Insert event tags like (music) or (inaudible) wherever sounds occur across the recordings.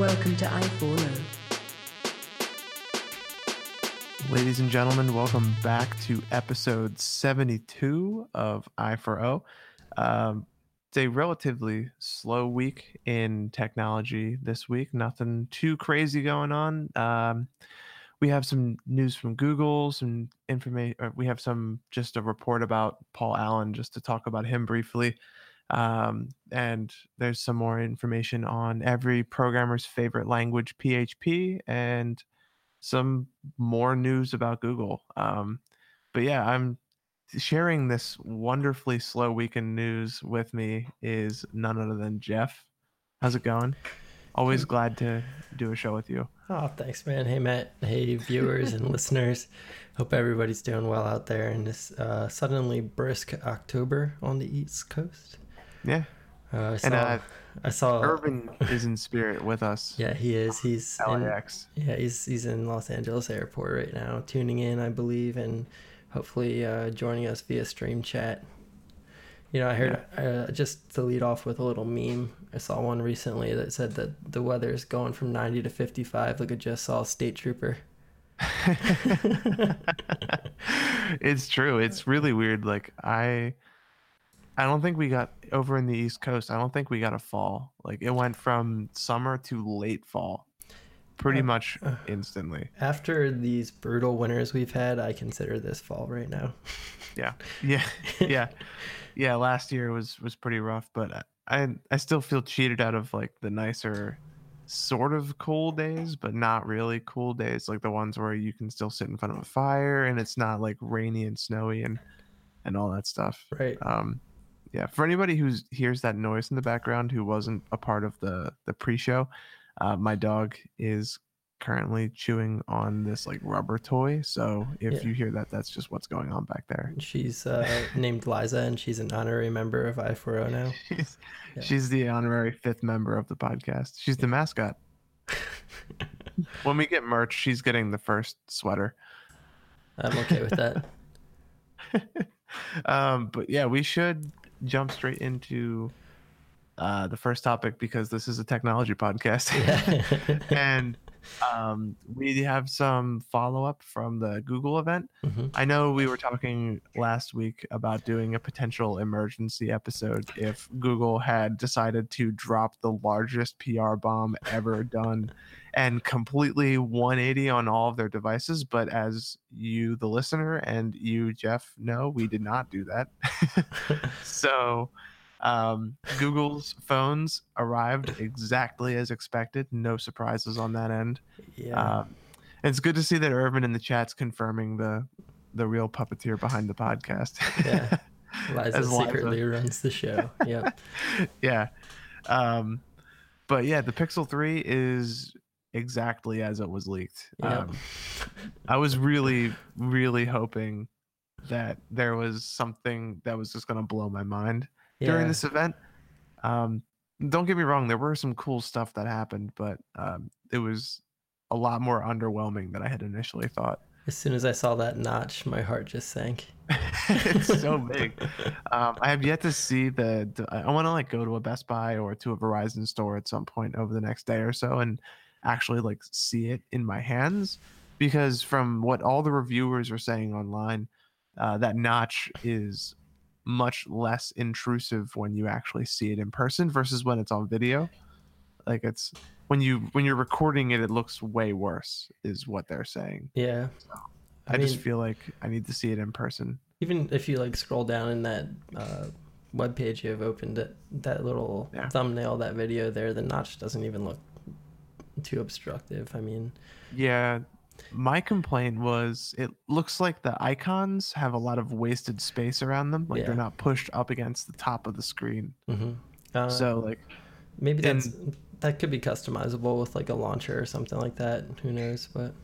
Welcome to i4O. Ladies and gentlemen, welcome back to episode 72 of I for O. Um, it's a relatively slow week in technology this week. Nothing too crazy going on. Um, we have some news from Google, some information. We have some just a report about Paul Allen, just to talk about him briefly. Um, and there's some more information on every programmer's favorite language, PHP, and some more news about Google. Um, but yeah, I'm sharing this wonderfully slow weekend news with me is none other than Jeff. How's it going? Always glad to do a show with you. Oh, thanks, man. Hey, Matt. Hey, viewers and (laughs) listeners. Hope everybody's doing well out there in this uh, suddenly brisk October on the East Coast. Yeah. Uh, I saw, And uh, I saw Urban is in spirit with us. (laughs) Yeah, he is. He's in, LAX. yeah, he's he's in Los Angeles airport right now, tuning in, I believe, and hopefully uh, joining us via stream chat. You know, I heard uh, just to lead off with a little meme. I saw one recently that said that the weather is going from 90 to 55. Like I just saw a state trooper. (laughs) (laughs) it's true. It's really weird. Like I I don't think we got over in the East Coast. I don't think we got a fall. Like it went from summer to late fall pretty Uh, much instantly. After these brutal winters we've had, I consider this fall right now. Yeah. (laughs) Yeah. Yeah. yeah, last year was was pretty rough, but I I still feel cheated out of like the nicer sort of cool days, but not really cool days like the ones where you can still sit in front of a fire and it's not like rainy and snowy and and all that stuff. Right. Um, yeah, for anybody who hears that noise in the background who wasn't a part of the the pre-show, uh, my dog is currently chewing on this like rubber toy. So if Yeah. you hear that, that's just what's going on back there. She's uh, named Liza, and she's an honorary member of I4O now. (laughs) She's, Yeah. she's the honorary fifth member of the podcast. She's the mascot. (laughs) when we get merch, she's getting the first sweater. I'm okay with that. (laughs) um, but yeah, we should jump straight into uh, the first topic because this is a technology podcast. (laughs) And um, we have some follow up from the Google event. Mhm. I know we were talking last week about doing a potential emergency episode if Google had decided to drop the largest PR bomb ever done and completely 180 on all of their devices. But as you, the listener, and you, Jeff, know, we did not do that. (laughs) (laughs) so um, Google's phones arrived exactly as expected. No surprises on that end. Yeah. And it's good to see that Irvin in the chat's confirming the the real puppeteer behind the podcast. Yeah. (laughs) Liza as Liza. secretly runs the show. Yeah. (laughs) yeah. Um, but yeah, the Pixel 3 is exactly as it was leaked. Yep. Um, I was really, really hoping that there was something that was just going to blow my mind during this event. Um, don't get me wrong, there were some cool stuff that happened, but um, it was a lot more underwhelming than I had initially thought. As soon as I saw that notch, my heart just sank. (laughs) it's so (laughs) big. Um, I have yet to see the. the- I want to like go to a Best Buy or to a Verizon store at some point over the next day or so and actually like see it in my hands because from what all the reviewers are saying online, uh, that notch is much less intrusive when you actually see it in person versus when it's on video. Like it's when you when you're recording it, it looks way worse, is what they're saying. Yeah. I, I, just feel like I need to see it in person. even if you like scroll down in that uh, web page you have opened, it, that little Yeah. thumbnail, that video there, the notch doesn't even look too obstructive. I mean, Yeah. My complaint was it looks like the icons have a lot of wasted space around them. Like Yeah. they're not pushed up against the top of the screen. mhm. uh, so like maybe and- that could be customizable with like a launcher or something like that. Who knows? But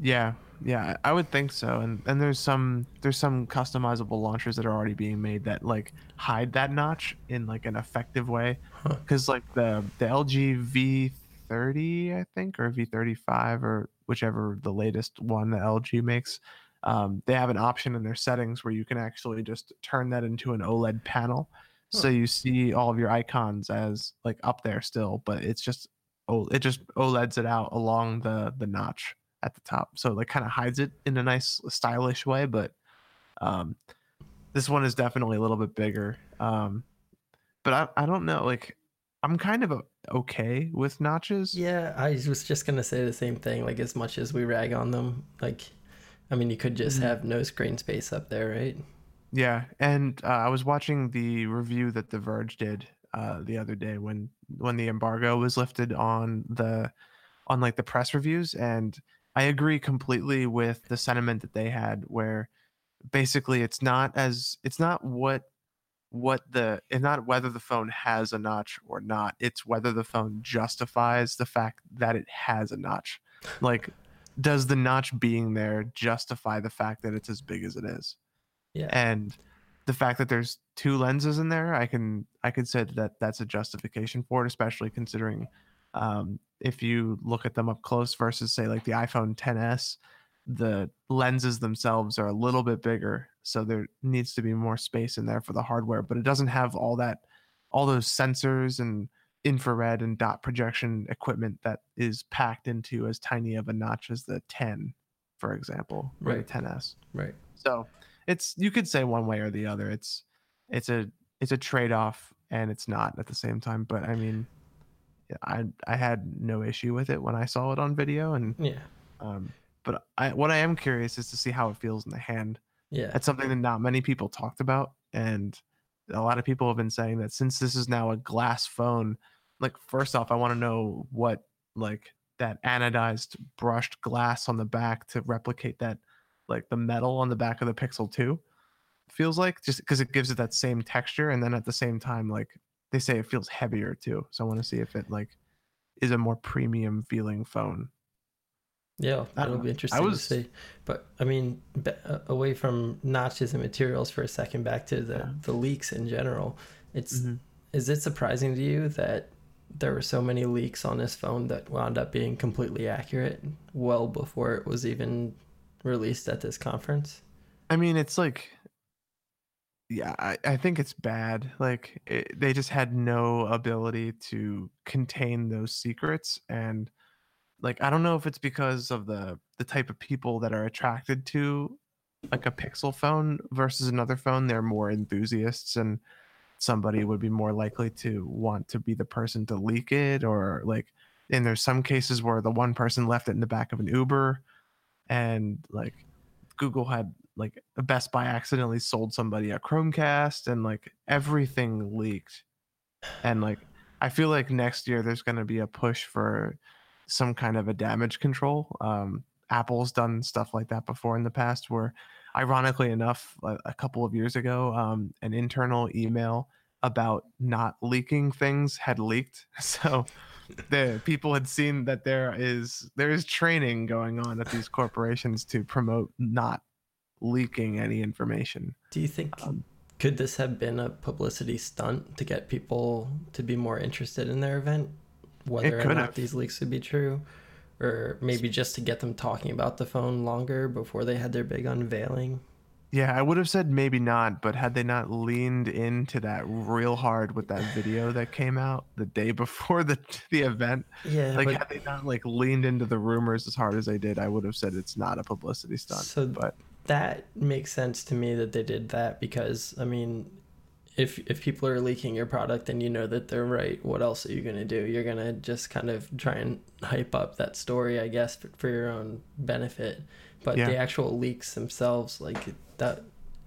yeah, yeah, I would think so. And and there's some there's some customizable launchers that are already being made that like hide that notch in like an effective way. Huh. Cuz like the the LG V30 I think or V35 or whichever the latest one that LG makes um, they have an option in their settings where you can actually just turn that into an OLED panel. So you see all of your icons as like up there still, but it's just oh, it just OLEDs it out along the the notch at the top, so it like kind of hides it in a nice stylish way. But um, this one is definitely a little bit bigger. Um, but I I don't know like I'm kind of okay with notches. Yeah, I was just gonna say the same thing. Like as much as we rag on them, like I mean, you could just Mhm. have no screen space up there, right? Yeah, and uh, I was watching the review that The Verge did uh, the other day when when the embargo was lifted on the on like the press reviews, and I agree completely with the sentiment that they had, where basically it's not as it's not what what the it's not whether the phone has a notch or not it's whether the phone justifies the fact that it has a notch like does the notch being there justify the fact that it's as big as it is Yeah. and the fact that there's two lenses in there i can i could say that that's a justification for it especially considering um, if you look at them up close versus say like the iphone 10s the lenses themselves are a little bit bigger so there needs to be more space in there for the hardware but it doesn't have all that all those sensors and infrared and dot projection equipment that is packed into as tiny of a notch as the 10 for example or Right. the 10s Right. so it's you could say one way or the other. It's it's a it's a trade off and it's not at the same time. But I mean, I I had no issue with it when I saw it on video, and Yeah. um, but I what I am curious is to see how it feels in the hand. Yeah. That's something that not many people talked about, and a lot of people have been saying that since this is now a glass phone, like first off, I want to know what like that anodized brushed glass on the back to replicate that like the metal on the back of the Pixel 2 feels like just because it gives it that same texture and then at the same time like they say it feels heavier too so i want to see if it like is a more premium feeling phone Yeah, it'll be interesting was- to see. But I mean, be, uh, away from notches and materials for a second, back to the Yeah. the leaks in general. It's Mhm. is it surprising to you that there were so many leaks on this phone that wound up being completely accurate well before it was even released at this conference? I mean, it's like, yeah, I, I think it's bad. Like, it, they just had no ability to contain those secrets. And, like, I don't know if it's because of the the type of people that are attracted to like a Pixel phone versus another phone. They're more enthusiasts, and somebody would be more likely to want to be the person to leak it, or like, and there's some cases where the one person left it in the back of an Uber, and like Google had like Best Buy accidentally sold somebody a Chromecast and like everything leaked. And like I feel like next year there's going to be a push for some kind of a damage control. Um Apple's done stuff like that before in the past where ironically enough a, a couple of years ago um an internal email about not leaking things had leaked. (laughs) So the people had seen that there is there is training going on at these corporations to promote not leaking any information. Do you think Um, could this have been a publicity stunt to get people to be more interested in their event, whether or not these leaks would be true, or maybe just to get them talking about the phone longer before they had their big unveiling? Yeah, I would have said maybe not, but had they not leaned into that real hard with that video that came out the day before the the event, Yeah, like but had they not like leaned into the rumors as hard as they did, I would have said it's not a publicity stunt. So- but that makes sense to me that they did that because I mean, if if people are leaking your product and you know that they're right, what else are you gonna do? You're gonna just kind of try and hype up that story, I guess, for, for your own benefit. But Yeah. the actual leaks themselves, like that,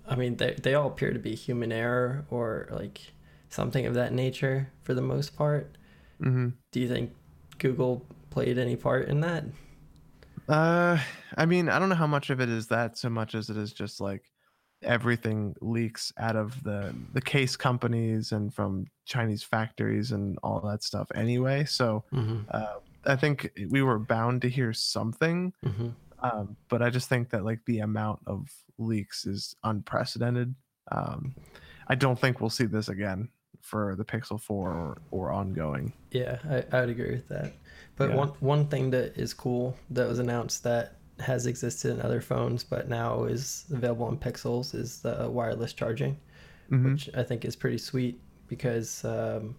I mean, they they all appear to be human error or like something of that nature for the most part. mhm. Do you think Google played any part in that? Uh, I mean, I don't know how much of it is that so much as it is just like everything leaks out of the the case companies and from Chinese factories and all that stuff anyway. So Mm-hmm. uh, I think we were bound to hear something, Mm-hmm. um, but I just think that like the amount of leaks is unprecedented. Um, I don't think we'll see this again for the Pixel 4 or, or ongoing. Yeah, I, I would agree with that. But Yeah. one one thing that is cool that was announced that has existed in other phones but now is available on Pixels is the wireless charging, Mhm. which I think is pretty sweet because um,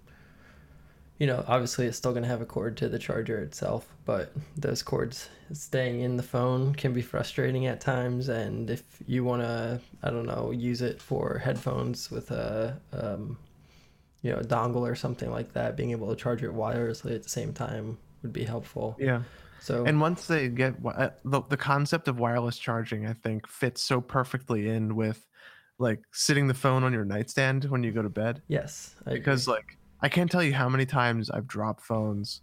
you know, obviously it's still going to have a cord to the charger itself, but those cords staying in the phone can be frustrating at times. And if you want to, I don't know, use it for headphones with a, um, you know, a dongle or something like that, being able to charge it wirelessly at the same time would be helpful. Yeah. So And once they get uh, the, the concept of wireless charging, I think fits so perfectly in with like sitting the phone on your nightstand when you go to bed. yes, I Because agree. like I can't tell you how many times I've dropped phones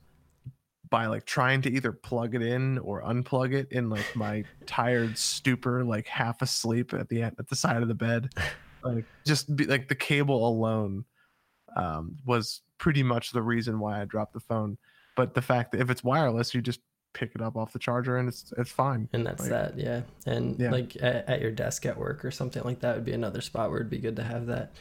by like trying to either plug it in or unplug it in like my (laughs) tired stupor, like half asleep at the end at the side of the bed. (laughs) Like just be, like the cable alone um, was pretty much the reason why I dropped the phone. But the fact that if it's wireless, you just pick it up off the charger and it's it's fine. and that's like- that, yeah. And Yeah. like at, at your desk at work or something like that would be another spot where it'd be good to have that.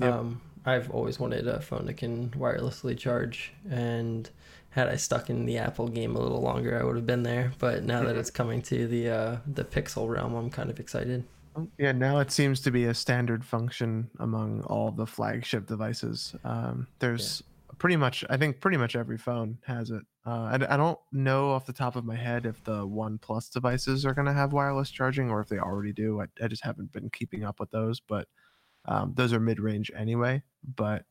Yep. Um, I've always wanted a phone that can wirelessly charge, and had I stuck in the Apple game a little longer, I would have been there. But now that it's coming to the uh, the Pixel realm, I'm kind of excited. Yeah, now it seems to be a standard function among all the flagship devices. Um, there's pretty much, I think, pretty much every phone has it. Uh, I, I don't know off the top of my head if the One Plus devices are going to have wireless charging or if they already do. I, I just haven't been keeping up with those, but um, those are mid range anyway. But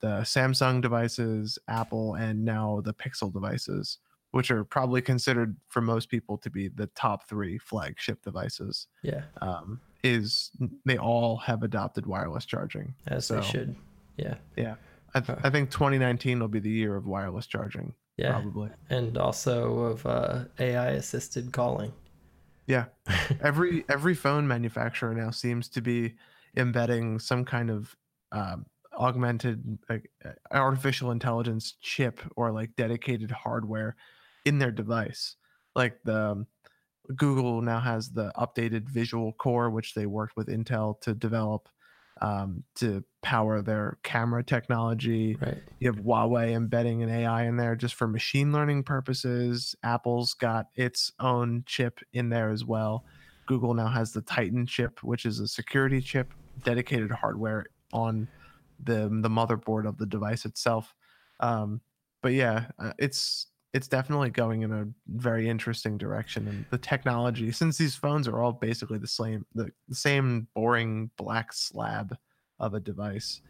the Samsung devices, Apple, and now the Pixel devices, which are probably considered for most people to be the top three flagship devices Yeah, um, is they all have adopted wireless charging. as So, they should. Yeah yeah, I, th- I think 2019 will be the year of wireless charging. yeah, Probably. and also of uh, AI assisted calling. Yeah. (laughs) every every phone manufacturer now seems to be embedding some kind of um, augmented like, uh, artificial intelligence chip or like dedicated hardware in their device. Like the um, Google now has the updated Visual Core, which they worked with Intel to develop um, to power their camera technology. Right. You have Huawei embedding an AI in there just for machine learning purposes. Apple's got its own chip in there as well. Google now has the Titan chip, which is a security chip, dedicated hardware on the the motherboard of the device itself. Um, but yeah, uh, it's it's definitely going in a very interesting direction, and the technology, since these phones are all basically the same, the, the same boring black slab of a device,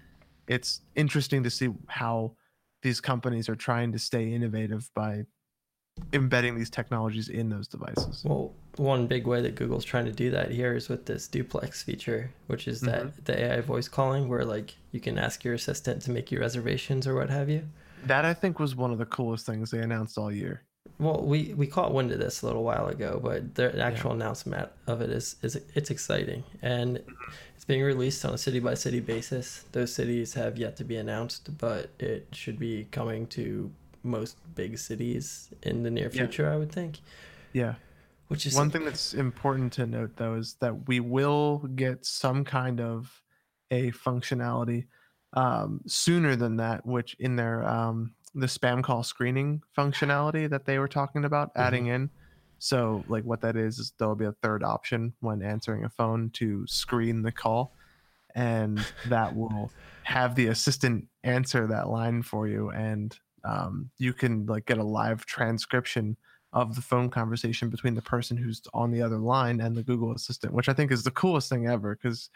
it's interesting to see how these companies are trying to stay innovative by embedding these technologies in those devices. Well, one big way that Google's trying to do that here is with this duplex feature, which is that mm-hmm. the AI voice calling, where like you can ask your assistant to make you reservations or what have you. That I think was one of the coolest things they announced all year. Well, we we caught wind of this a little while ago, but the actual announcement of it is is it's exciting and it's being released on a city by city basis. Those cities have yet to be announced, but it should be coming to most big cities in the near Yeah. future, I would think. Yeah. Which is One thing that's important to note though is that we will get some kind of a functionality um, sooner than that, which in their um, the spam call screening functionality that they were talking about adding in. So like what that is is there'll be a third option when answering a phone to screen the call, and that will have the assistant answer that line for you, and um, you can like get a live transcription of the phone conversation between the person who's on the other line and the Google Assistant, which I think is the coolest thing ever because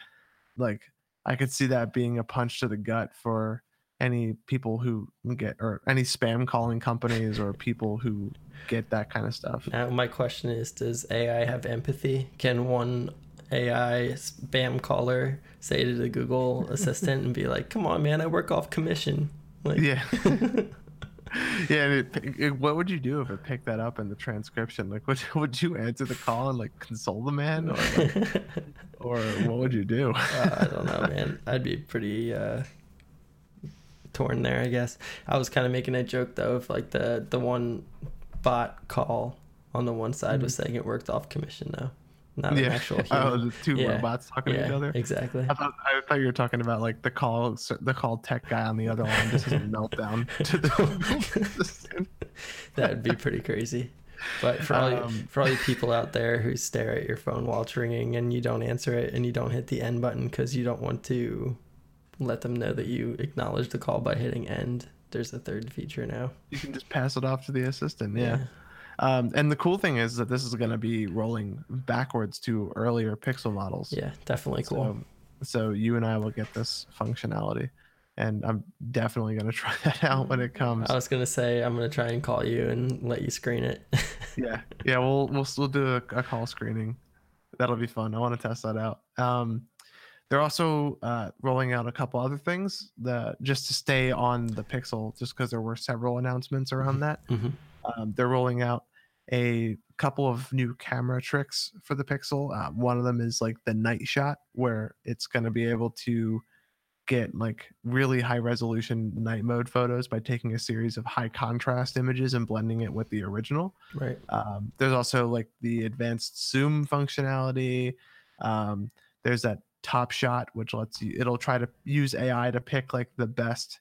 like I could see that being a punch to the gut for any people who get or any spam calling companies or people who get that kind of stuff. Now, my question is Does AI have empathy? Can one AI spam caller say to the Google Assistant and be like, come on, man, I work off commission? Like, Yeah. (laughs) (laughs) yeah, and it, it, what would you do if it picked that up in the transcription? Like, would (laughs) would you answer the call and like console the man, or like, (laughs) or what would you do? Uh, I don't know, man. I'd be pretty uh, torn there, I guess. I was kind of making a joke though, if like the the one bot call on the one side was saying it worked off commission though, not an actual (laughs) oh, human. the two Yeah. robots talking to each other. exactly. I thought, I thought you were talking about like the call the call tech guy on the other line just has a meltdown (laughs) to the (laughs) that would be pretty crazy. But for all you, Um, for all you people out there who stare at your phone while it's ringing and you don't answer it and you don't hit the end button because you don't want to let them know that you acknowledge the call by hitting end, there's a third feature now. You can just pass it off to the assistant. Yeah. Um, and the cool thing is that this is going to be rolling backwards to earlier Pixel models. Yeah, definitely cool. So, so you and I will get this functionality and I'm definitely gonna (laughs) try that out when it comes. I was gonna say I'm gonna try and call you and let you screen it. (laughs) yeah, yeah, we'll we'll we'll do a, a, call screening. That'll be fun. I want to test that out. Um, they're also uh, rolling out a couple other things that just to stay on the Pixel, just because there were several announcements around mm-hmm. that. Mm-hmm. Um, they're rolling out a couple of new camera tricks for the Pixel. Uh, one of them is like the night shot, where it's going to be able to get like really high resolution night mode photos by taking a series of high contrast images and blending it with the original. Right. Um, there's also like the advanced zoom functionality. Um, there's that top shot, which lets you, it'll try to use AI to pick like the best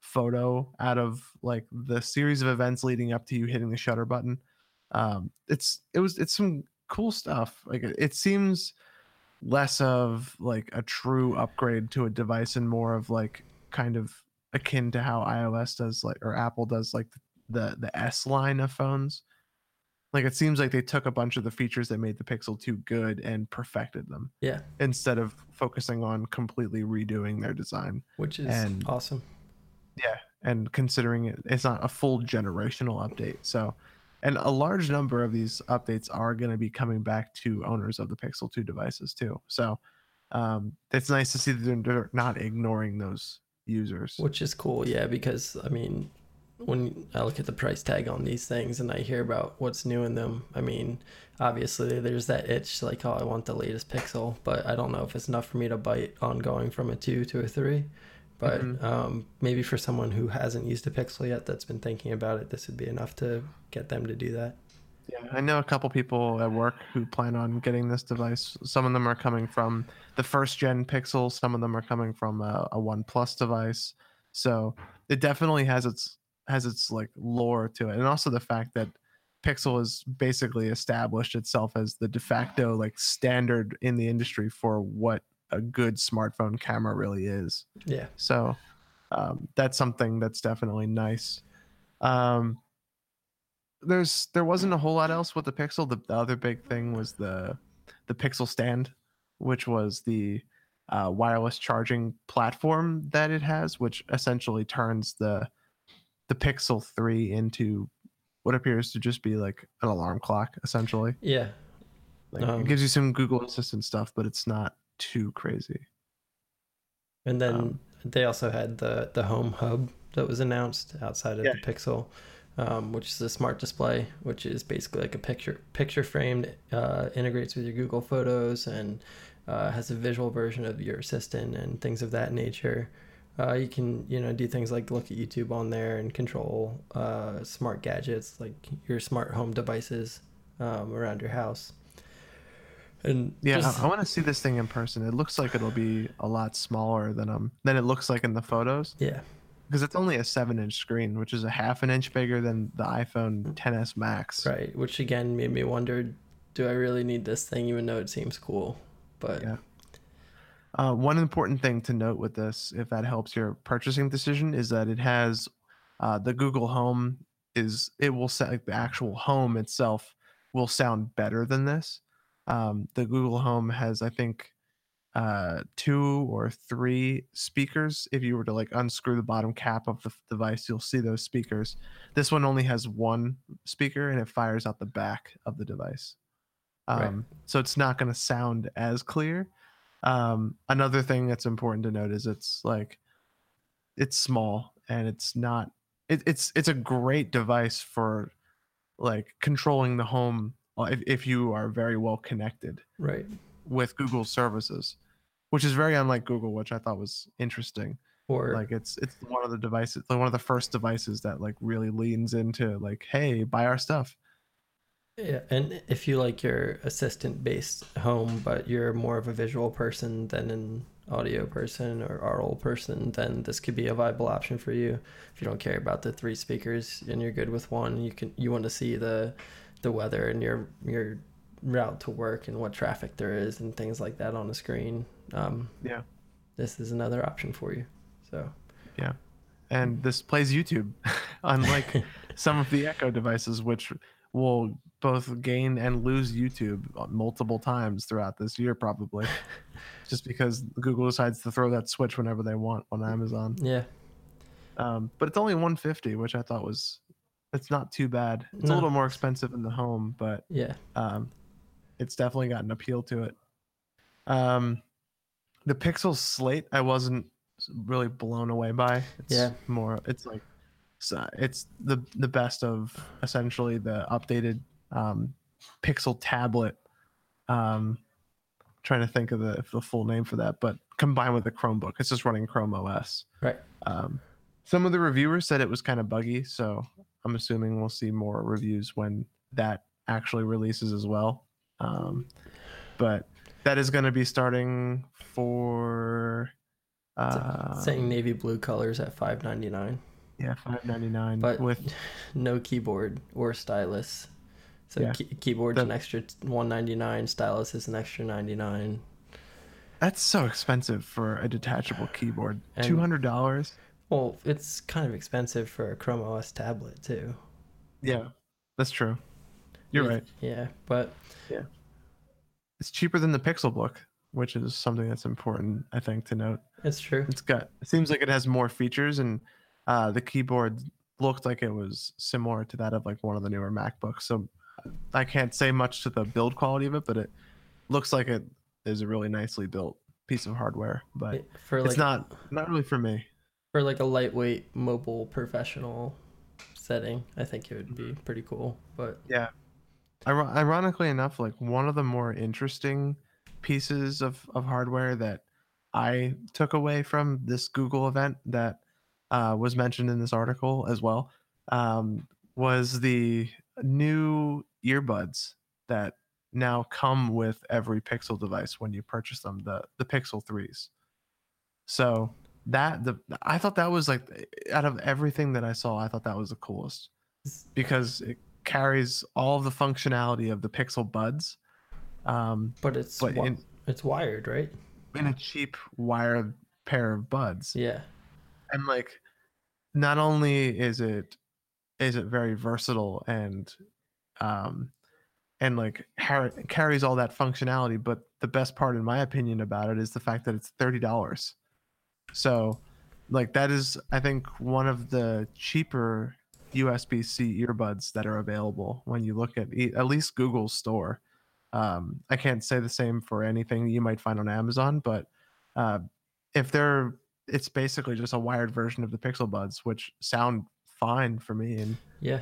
photo out of like the series of events leading up to you hitting the shutter button. Um, it's, it was, it's some cool stuff. Like it, it seems, less of like a true upgrade to a device and more of like kind of akin to how iOS does like or Apple does like the the S line of phones. Like it seems like they took a bunch of the features that made the Pixel 2 good and perfected them. Yeah. Instead of focusing on completely redoing their design. Which is and, awesome. Yeah. And considering it, it's not a full generational update. So and a large number of these updates are going to be coming back to owners of the Pixel 2 devices too. So um, it's nice to see that they're not ignoring those users. Which is cool, yeah, because I mean, when I look at the price tag on these things and I hear about what's new in them, I mean, obviously there's that itch like, oh, I want the latest Pixel, but I don't know if it's enough for me to bite on going from a 2 to a 3. But mm-hmm. um, maybe for someone who hasn't used a Pixel yet that's been thinking about it, this would be enough to get them to do that. Yeah, I know a couple people at work who plan on getting this device. Some of them are coming from the first gen Pixel. Some of them are coming from a, a One Plus device. So it definitely has its has its like lore to it, and also the fact that Pixel has basically established itself as the de facto like standard in the industry for what a good smartphone camera really is. Yeah. So um, that's something that's definitely nice. Um, there's there wasn't a whole lot else with the Pixel. The, the other big thing was the the Pixel Stand, which was the uh, wireless charging platform that it has, which essentially turns the the Pixel Three into what appears to just be like an alarm clock, essentially. Yeah. Like, um, it gives you some Google Assistant stuff, but it's not too crazy. And then um, they also had the the home hub that was announced outside of yeah. the Pixel, um, which is a smart display, which is basically like a picture picture framed, uh, integrates with your Google Photos and uh, has a visual version of your assistant and things of that nature. Uh, you can you know do things like look at YouTube on there and control uh, smart gadgets like your smart home devices um, around your house. And yeah, just... I, I want to see this thing in person. It looks like it'll be a lot smaller than um than it looks like in the photos. Yeah, because it's only a seven inch screen, which is a half an inch bigger than the iPhone 10s Max. Right, which again made me wonder, do I really need this thing, even though it seems cool? But yeah. Uh, one important thing to note with this, if that helps your purchasing decision, is that it has uh, the Google Home is it will set like the actual home itself will sound better than this. Um, the Google Home has, I think, uh, two or three speakers. If you were to like unscrew the bottom cap of the device, you'll see those speakers. This one only has one speaker and it fires out the back of the device. Um, right. So it's not going to sound as clear. Um, another thing that's important to note is it's like it's small and it's not. It, it's it's a great device for like controlling the home Uh, if, if you are very well connected right. with google services which is very unlike google which i thought was interesting. Or like it's it's one of the devices like one of the first devices that like really leans into like hey buy our stuff. Yeah and if you like your assistant based home but you're more of a visual person than an audio person or oral person then this could be a viable option for you. If you don't care about the three speakers and you're good with one you can you want to see the the weather and your your route to work and what traffic there is and things like that on the screen. Um, yeah, this is another option for you. So yeah, and this plays YouTube, (laughs) unlike (laughs) some of the Echo devices, which will both gain and lose YouTube multiple times throughout this year, probably, (laughs) just because Google decides to throw that switch whenever they want on Amazon. Yeah. Um, but it's only 150, which I thought was it's not too bad. It's No. a little more expensive in the home, but Yeah. um, it's definitely got an appeal to it. Um, the Pixel Slate, I wasn't really blown away by. It's Yeah. more. It's like it's the the best of essentially the updated um, Pixel tablet. Um, trying to think of the the full name for that, but combined with the Chromebook, it's just running Chrome OS. Right. Um, some of the reviewers said it was kind of buggy, so I'm assuming we'll see more reviews when that actually releases as well. Um, but that is going to be starting for uh, Saying navy blue colors at five ninety nine, yeah, five ninety nine but with (laughs) no keyboard or stylus. So Yeah. key- keyboard's The- an extra one ninety nine. Stylus is an extra ninety nine. that's so expensive for a detachable keyboard. Two hundred dollars. Well, it's kind of expensive for a Chrome OS tablet too. Yeah, that's true. You're Yeah, right. Yeah, but yeah, It's cheaper than the Pixel Book, which is something that's important, I think, to note. it's true. It's got. It seems like it has more features, and uh, the keyboard looked like it was similar to that of like one of the newer MacBooks. So I can't say much to the build quality of it, but it looks like it is a really nicely built piece of hardware. But for like it's not not really for me. For like a lightweight mobile professional setting, I think it would be pretty cool. But Yeah. Ironically enough, like one of the more interesting pieces of, of hardware that I took away from this Google event that uh, was mentioned in this article as well um, was the new earbuds that now come with every Pixel device when you purchase them, the the Pixel threes. So that the I thought that was like out of everything that I saw, I thought that was the coolest because it carries all the functionality of the Pixel Buds, um, but it's but wi- in, it's wired, right? in a cheap wired pair of buds. Yeah. And like, not only is it is it very versatile and um and like har- carries all that functionality, but the best part, in my opinion, about it is the fact that it's thirty dollars. So, like that is, I think, one of the cheaper USB-C earbuds that are available when you look at at least Google's store. Um, I can't say the same for anything you might find on Amazon, but uh, if they're, it's basically just a wired version of the Pixel Buds, which sound fine for me. And Yeah.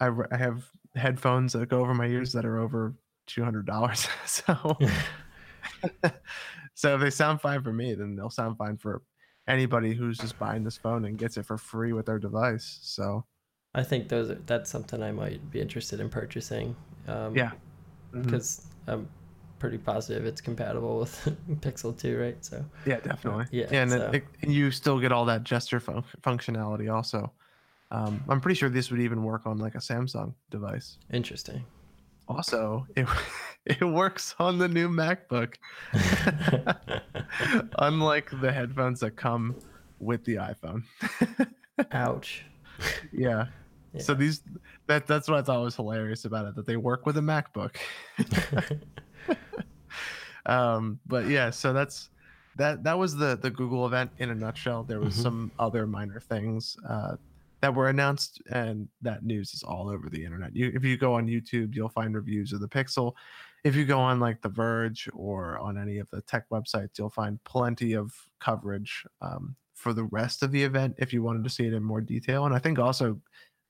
I, re- I have headphones that go over my ears that are over two hundred dollars. (laughs) so, (laughs) (laughs) so if they sound fine for me, then they'll sound fine for anybody who's just buying this phone and gets it for free with their device. So, I think those are, that's something I might be interested in purchasing. Um, Yeah. Because I'm pretty positive it's compatible with (laughs) Pixel 2, right? So yeah, definitely. yeah, and so- it, it, you still get all that gesture fun- functionality also. Um, I'm pretty sure this would even work on like a Samsung device. interesting. Also, it (laughs) (laughs) it works on the new MacBook. (laughs) Unlike the headphones that come with the iPhone. (laughs) Ouch. yeah. So these that that's what I thought was hilarious about it that they work with a MacBook. um but yeah, so that's that that was the the Google event in a nutshell. There was Mhm. some other minor things uh that were announced and that news is all over the internet. You if you go on YouTube, you'll find reviews of the Pixel. If you go on like The Verge or on any of the tech websites, you'll find plenty of coverage um, for the rest of the event if you wanted to see it in more detail. And I think also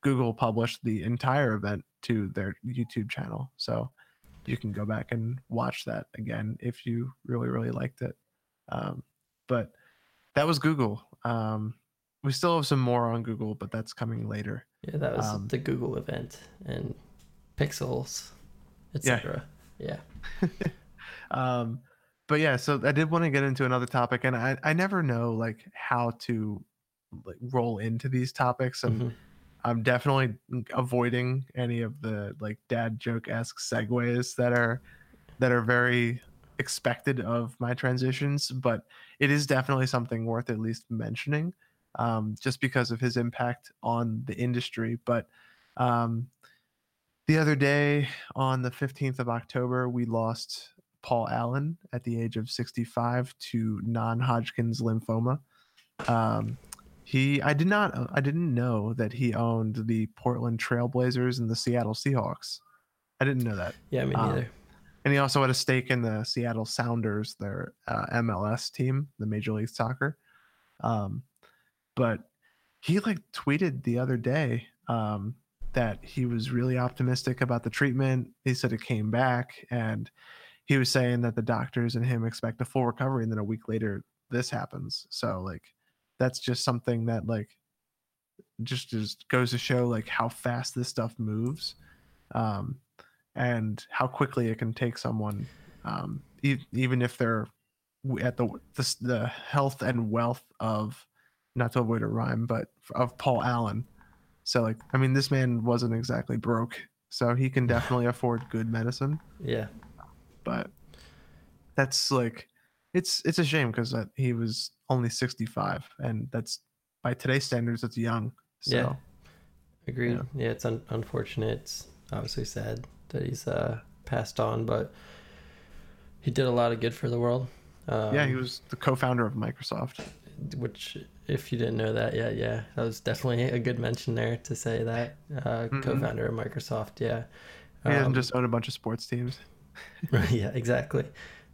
Google published the entire event to their YouTube channel. So you can go back and watch that again if you really, really liked it. Um, but that was Google. Um, we still have some more on Google, but that's coming later. Yeah, that was Um, the Google event and Pixels, etc. Yeah. (laughs) um, but yeah, so I did want to get into another topic, and I, I never know like how to like roll into these topics, and Mhm. I'm definitely avoiding any of the like dad joke esque segues that are that are very expected of my transitions, but it is definitely something worth at least mentioning. um, just because of his impact on the industry. But um, the other day, on the 15th of October, we lost Paul Allen at the age of 65 to non-Hodgkin's lymphoma. Um, he, I did not, I didn't know that he owned the Portland Trailblazers and the Seattle Seahawks. I didn't know that. Yeah, me Um, neither. And he also had a stake in the Seattle Sounders, their uh, MLS team, the Major League Soccer. Um, but he like tweeted the other day um, that he was really optimistic about the treatment. He said it came back, and he was saying that the doctors and him expect a full recovery, and then a week later this happens. So like, that's just something that like just just goes to show like how fast this stuff moves. Um, and how quickly it can take someone, um, e- even if they're at the, the the health and wealth of, not to avoid a rhyme, but of Paul Allen. So like, I mean, this man wasn't exactly broke, so he can definitely afford good medicine. Yeah. But that's like, it's it's a shame because he was only 65, and that's by today's standards, that's young. So Yeah. Agreed. Yeah. Yeah, it's un- unfortunate. It's obviously sad that he's uh, passed on, but he did a lot of good for the world. Um, yeah, he was the co-founder of Microsoft. Which, if you didn't know that yet, yeah, that was definitely a good mention there to say that. Uh, Mhm. Co-founder of Microsoft, yeah. He doesn't Um, just own a bunch of sports teams. (laughs) Yeah, (laughs) exactly.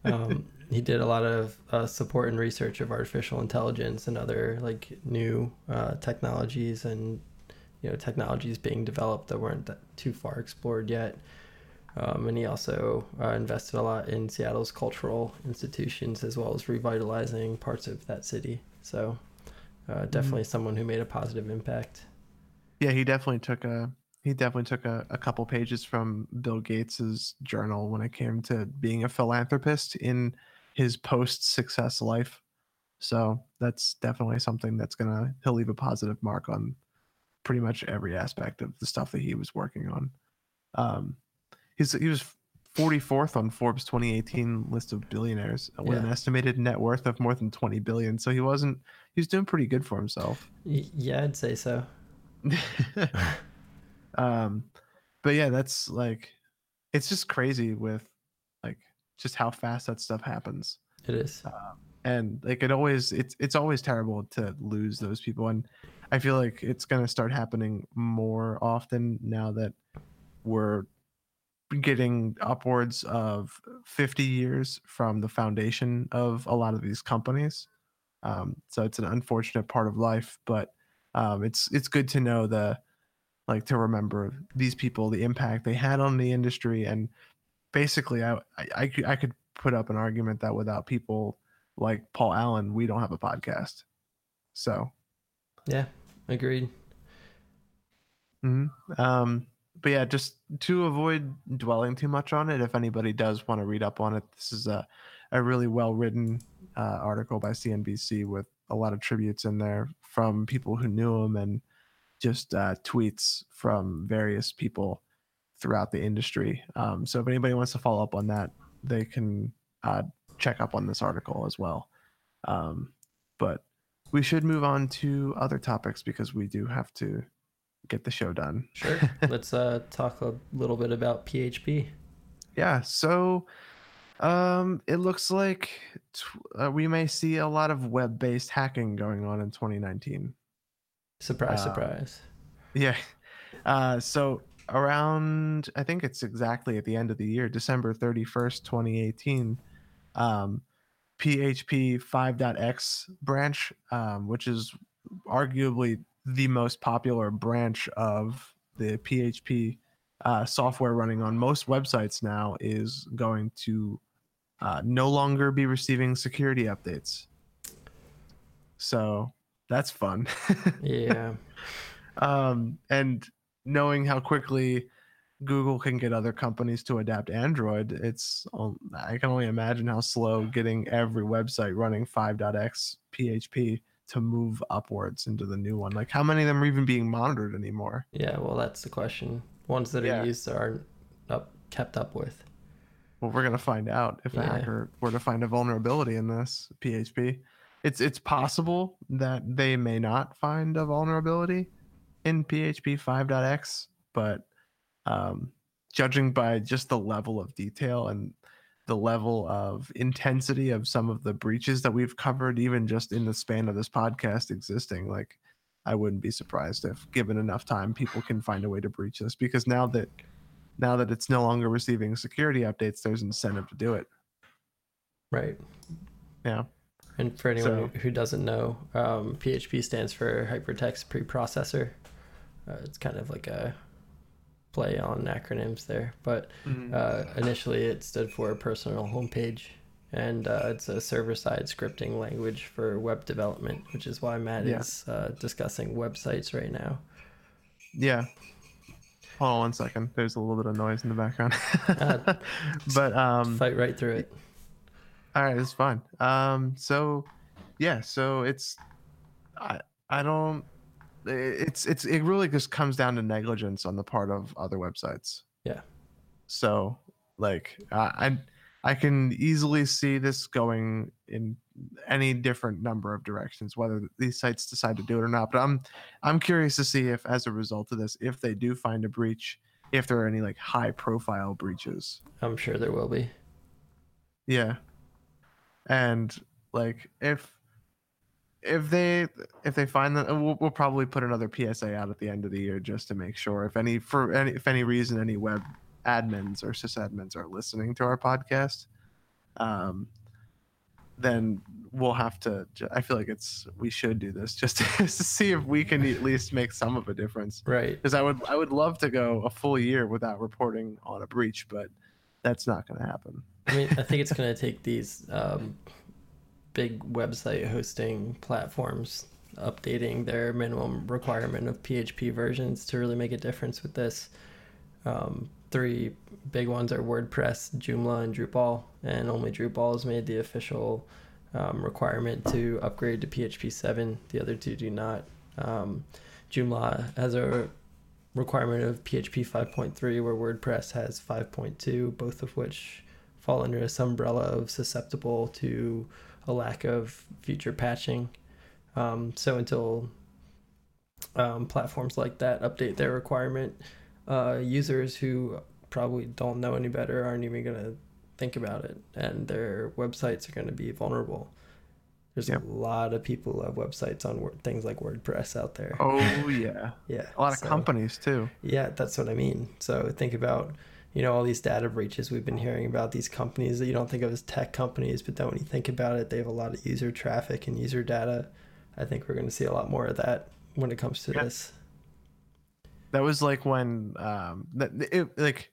Um, he did a lot of uh, support and research of artificial intelligence and other like new uh, technologies and you know technologies being developed that weren't that too far explored yet. Um, and he also uh, invested a lot in Seattle's cultural institutions as well as revitalizing parts of that city. So uh, definitely someone who made a positive impact. Yeah, he definitely took a he definitely took a, a couple pages from Bill Gates's journal when it came to being a philanthropist in his post success life. So that's definitely something that's gonna he'll leave a positive mark on pretty much every aspect of the stuff that he was working on. Um, he's he was 44th on Forbes 2018 list of billionaires with an estimated net worth of more than 20 billion. So he wasn't he was doing pretty good for himself. Yeah, I'd say so. (laughs) um but yeah that's like it's just crazy with like just how fast that stuff happens It is. and like it always it's it's always terrible to lose those people and i feel like it's going to start happening more often now that we're getting upwards of 50 years from the foundation of a lot of these companies um, so it's an unfortunate part of life but um, it's it's good to know the like to remember these people the impact they had on the industry and basically i i, I could, I could put up an argument that without people like paul allen we don't have a podcast so Yeah, agreed. mhm. um but yeah just to avoid dwelling too much on it if anybody does want to read up on it this is a, a really well written uh, article by cnbc with a lot of tributes in there from people who knew him and just uh, tweets from various people throughout the industry. Um, so if anybody wants to follow up on that, they can uh, check up on this article as well. Um, but we should move on to other topics because we do have to get the show done. Sure. (laughs) Let's uh, talk a little bit about PHP. Yeah. So um, it looks like uh, we may see a lot of web-based hacking going on in 2019. Surprise, Uh, surprise. Yeah. Uh, so around, I think it's exactly at the end of the year, December 31st, 2018, um, PHP 5.x branch, um, which is arguably the most popular branch of the PHP uh, software running on most websites now, is going to uh, no longer be receiving security updates. So that's fun. (laughs) Yeah. um, and knowing how quickly Google can get other companies to adapt Android, it's I can only imagine how slow getting every website running 5.x PHP to move upwards into the new one. Like how many of them are even being monitored anymore? Yeah, well, that's the question. Ones that are used aren't up, kept up with. Well, we're gonna find out if a Yeah. hacker were to find a vulnerability in this PHP. it's it's possible that they may not find a vulnerability in PHP 5.x, but um, judging by just the level of detail and the level of intensity of some of the breaches that we've covered, even just in the span of this podcast existing, like I wouldn't be surprised if, given enough time, people can find a way to breach this. Because now that now that it's no longer receiving security updates, there's incentive to do it. Right. Yeah. And for anyone so, who doesn't know, um, PHP stands for Hypertext Preprocessor. Uh, it's kind of like a play on acronyms there, but mm-hmm. uh, initially it stood for personal homepage, and uh, it's a server-side scripting language for web development, which is why Matt yeah. is uh, discussing websites right now. Yeah. Hold on one second. There's a little bit of noise in the background, (laughs) uh, (laughs) but um, fight right through it. All right, it's fine. Um, so yeah, so it's I I don't it's it's it really just comes down to negligence on the part of other websites. Yeah. So like I I can easily see this going in any different number of directions, whether these sites decide to do it or not. But I'm I'm curious to see if, as a result of this, if they do find a breach, if there are any like high profile breaches. I'm sure there will be. Yeah. And like if if they if they find that we'll, we'll, probably put another PSA out at the end of the year just to make sure. If any for any if any reason any web admins or sysadmins are listening to our podcast um then we'll have to i feel like it's we should do this just to, (laughs) to see if we can at least make some of a difference. Right. Because i would i would love to go a full year without reporting on a breach but that's not going to happen. I mean i think it's going to take these um big website hosting platforms updating their minimum requirement of PHP versions to really make a difference with this. Um, three big ones are WordPress, Joomla, and Drupal, and only Drupal has made the official um, requirement to upgrade to PHP 7. The other two do not. Um, Joomla has a requirement of PHP 5.3, where WordPress has 5.2, both of which fall under this umbrella of susceptible to a lack of future patching. Um, so until um, platforms like that update their requirement, uh, users who probably don't know any better aren't even going to think about it, and their websites are going to be vulnerable. There's yep. a lot of people who have websites on things like WordPress out there. Oh (laughs) yeah, yeah. A lot of companies too. Yeah, that's what I mean. So think about you know all these data breaches we've been hearing about these companies that you don't think of as tech companies but then when you think about it they have a lot of user traffic and user data i think we're going to see a lot more of that when it comes to yeah. this that was like when um that it like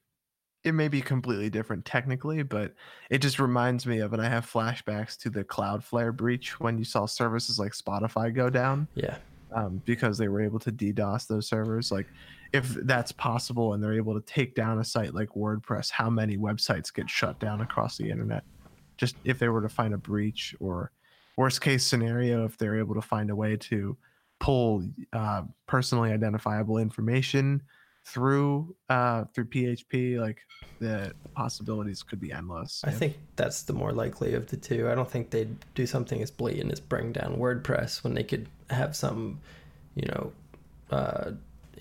it may be completely different technically but it just reminds me of and i have flashbacks to the cloudflare breach when you saw services like spotify go down yeah um, because they were able to DDoS those servers. Like, if that's possible and they're able to take down a site like WordPress, how many websites get shut down across the internet? Just if they were to find a breach, or worst case scenario, if they're able to find a way to pull uh, personally identifiable information through uh, through PHP, like the possibilities could be endless. I think that's the more likely of the two. I don't think they'd do something as blatant as bring down WordPress when they could have some, you know, uh,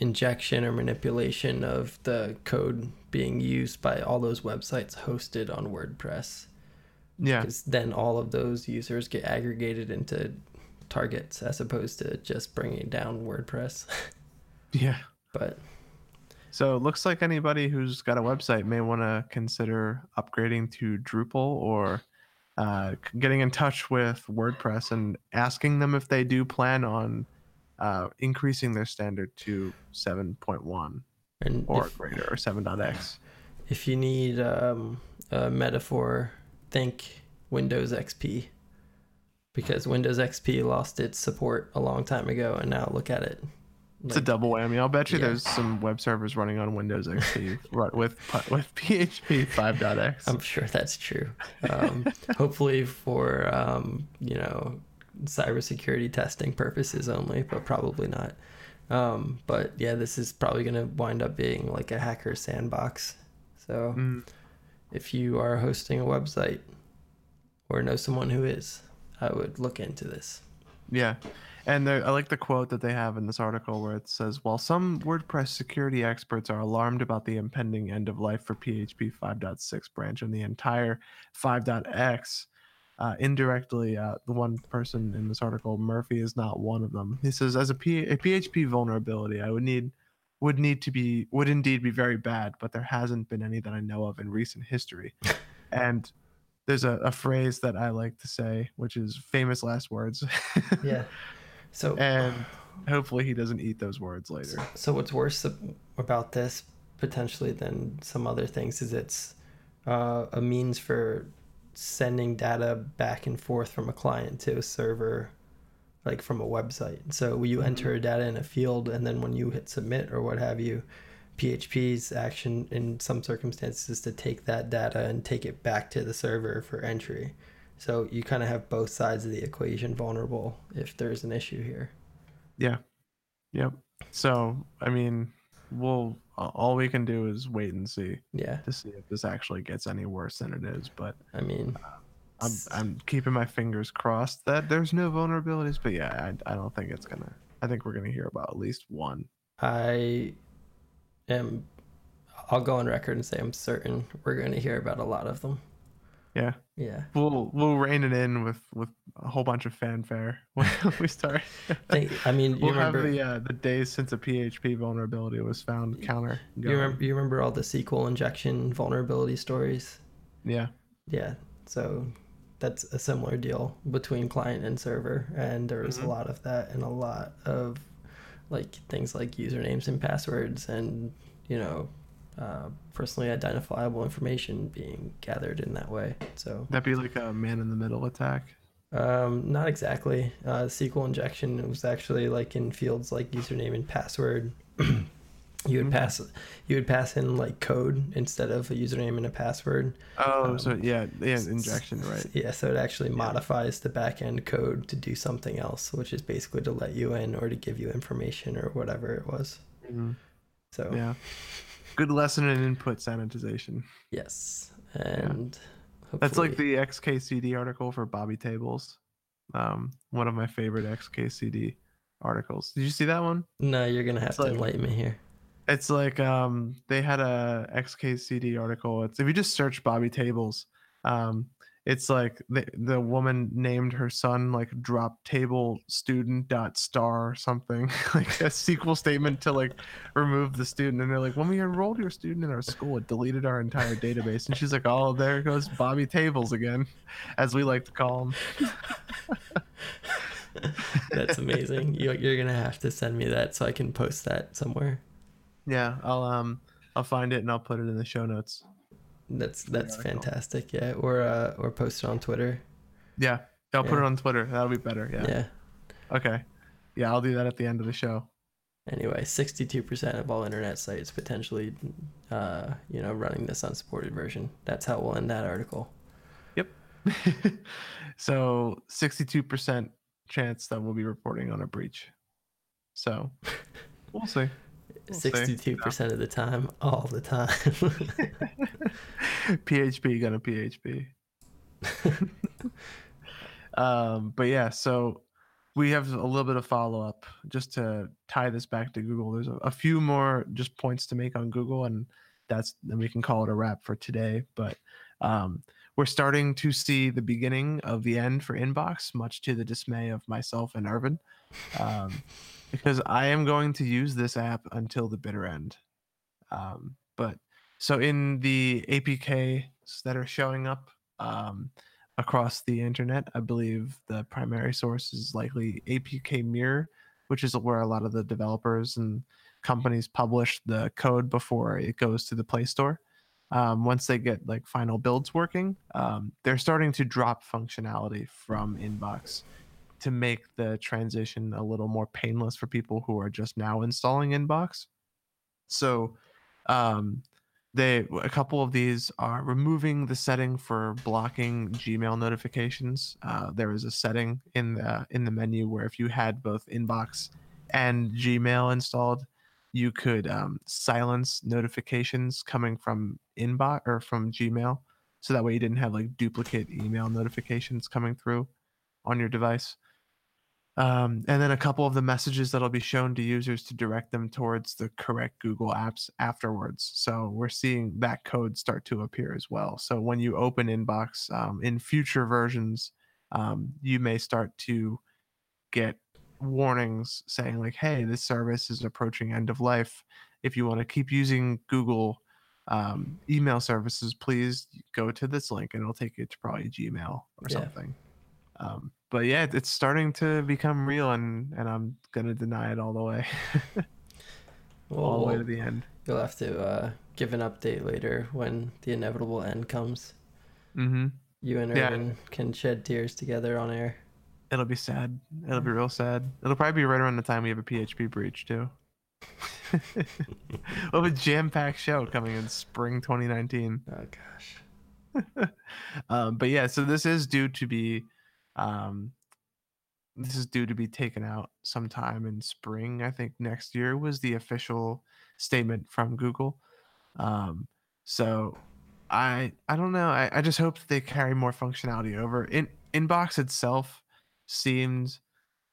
injection or manipulation of the code being used by all those websites hosted on WordPress. Yeah. Because then all of those users get aggregated into targets as opposed to just bringing down WordPress. (laughs) yeah. But so it looks like anybody who's got a website may want to consider upgrading to Drupal or uh, getting in touch with WordPress and asking them if they do plan on uh, increasing their standard to 7.1 and or if, greater or 7.x. If you need um, a metaphor, think Windows XP because Windows XP lost its support a long time ago, and now look at it. It's a double whammy. I'll bet you yeah. there's some web servers running on Windows XP (laughs) with with PHP 5.x. I'm sure that's true. (laughs) Um, hopefully for um, you know cybersecurity testing purposes only, but probably not. Um, but yeah, this is probably going to wind up being like a hacker sandbox. So mm. if you are hosting a website or know someone who is, I would look into this. Yeah. And there, I like the quote that they have in this article where it says, While some WordPress security experts are alarmed about the impending end of life for PHP 5.6 branch and the entire 5.x, uh, indirectly, uh, the one person in this article, Murphy, is not one of them. He says, as a, P- a PHP vulnerability, I would need would need to be would indeed be very bad, but there hasn't been any that I know of in recent history. (laughs) and there's a, a phrase that I like to say, which is famous last words. (laughs) yeah. So and (sighs) hopefully he doesn't eat those words later. So what's worse about this potentially than some other things is it's uh, a means for sending data back and forth from a client to a server like from a website so you mm-hmm. enter data in a field and then when you hit submit or what have you php's action in some circumstances is to take that data and take it back to the server for entry so you kind of have both sides of the equation vulnerable if there's an issue here. Yeah. Yep. So, I mean, we'll all we can do is wait and see. Yeah. To see if this actually gets any worse than it is, but I mean, uh, I'm I'm keeping my fingers crossed that there's no vulnerabilities, but yeah, I I don't think it's to I think we're to hear about at least one. I am I'll go on record and say I'm certain we're to hear about a lot of them. Yeah. Yeah. We'll we'll rein it in with with a whole bunch of fanfare when (laughs) we start. I mean, we'll remember, have the uh, the days since a PHP vulnerability was found counter. Going. You remember you remember all the SQL injection vulnerability stories? Yeah. Yeah. So that's a similar deal between client and server, and there was mm-hmm. a lot of that, and a lot of like things like usernames and passwords, and you know uh, personally identifiable information being gathered in that way. So that'd be like a man in the middle attack. Um, not exactly. Uh, SQL injection was actually like in fields like username and password. (clears throat) you would pass you would pass in like code instead of a username and a password. Oh, um, so yeah, yeah, injection, right? Yeah, so it actually yeah. modifies the backend code to do something else, which is basically to let you in or to give you information or whatever it was. Mm-hmm. So yeah good lesson in input sanitization. Yes, and yeah. that's like the XKCD article for Bobby Tables. Um, one of my favorite XKCD articles. Did you see that one? No, you're gonna have it's to like, enlighten me here. It's like um, they had a XKCD article. It's if you just search Bobby Tables, um, it's like the the woman named her son like drop table student dot star or something (laughs) like a SQL statement to like remove the student and they're like when we enrolled your student in our school it deleted our entire database and she's like oh there goes Bobby Tables again as we like to call him. That's amazing. You, you're gonna have to send me that so I can post that somewhere. Yeah I'll um I'll find it and I'll put it in the show notes that's that's fantastic. Yeah, or uh, or post it on Twitter. Yeah, I'll yeah. put it on Twitter. That'll be better. Yeah. Yeah. Okay. Yeah, I'll do that at the end of the show. Anyway, sixty-two percent of all internet sites potentially, uh, you know, running this unsupported version. That's how we'll end that article. Yep. (laughs) so sixty-two percent chance that we'll be reporting on a breach. So (laughs) we'll see. Sixty-two percent of the time, all the time. PHP gonna PHP. um, but yeah, so we have a little bit of follow up just to tie this back to Google. There's a, a, few more just points to make on Google, and that's then we can call it a wrap for today. But um, we're starting to see the beginning of the end for Inbox, much to the dismay of myself and Irvin. Um, because I am going to use this app until the bitter end. Um, but so in the APKs that are showing up um, across the internet, I believe the primary source is likely APK Mirror, which is where a lot of the developers and companies publish the code before it goes to the Play Store. Um, once they get like final builds working, um, they're starting to drop functionality from Inbox to make the transition a little more painless for people who are just now installing Inbox. So, um, they a couple of these are removing the setting for blocking Gmail notifications. Uh, there is a setting in the in the menu where if you had both Inbox and Gmail installed, you could um, silence notifications coming from Inbox or from Gmail, so that way you didn't have like duplicate email notifications coming through. on your device. Um, and then a couple of the messages that'll be shown to users to direct them towards the correct Google apps afterwards. So we're seeing that code start to appear as well. So when you open Inbox um, in future versions, um, you may start to get warnings saying like, "Hey, this service is approaching end of life. If you want to keep using Google um, email services, please go to this link, and it'll take you to probably Gmail or Yeah. something." But yeah, it's starting to become real, and and I'm gonna deny it all the way, (laughs) all the way to the end. you'll have to uh, give an update later when the inevitable end comes. Mm-hmm. You and Yeah. Irvin can shed tears together on air. It'll be sad. It'll be real sad. It'll probably be right around the time we have a PHP breach too. (laughs) we'll have a jam-packed show coming in spring 2019. Oh gosh. (laughs) um, but yeah, so this is due to be, um, this is due to be taken out sometime in spring. I think next year was the official statement from Google. Um, so I I don't know. I, I just hope that they carry more functionality over. In Inbox itself seemed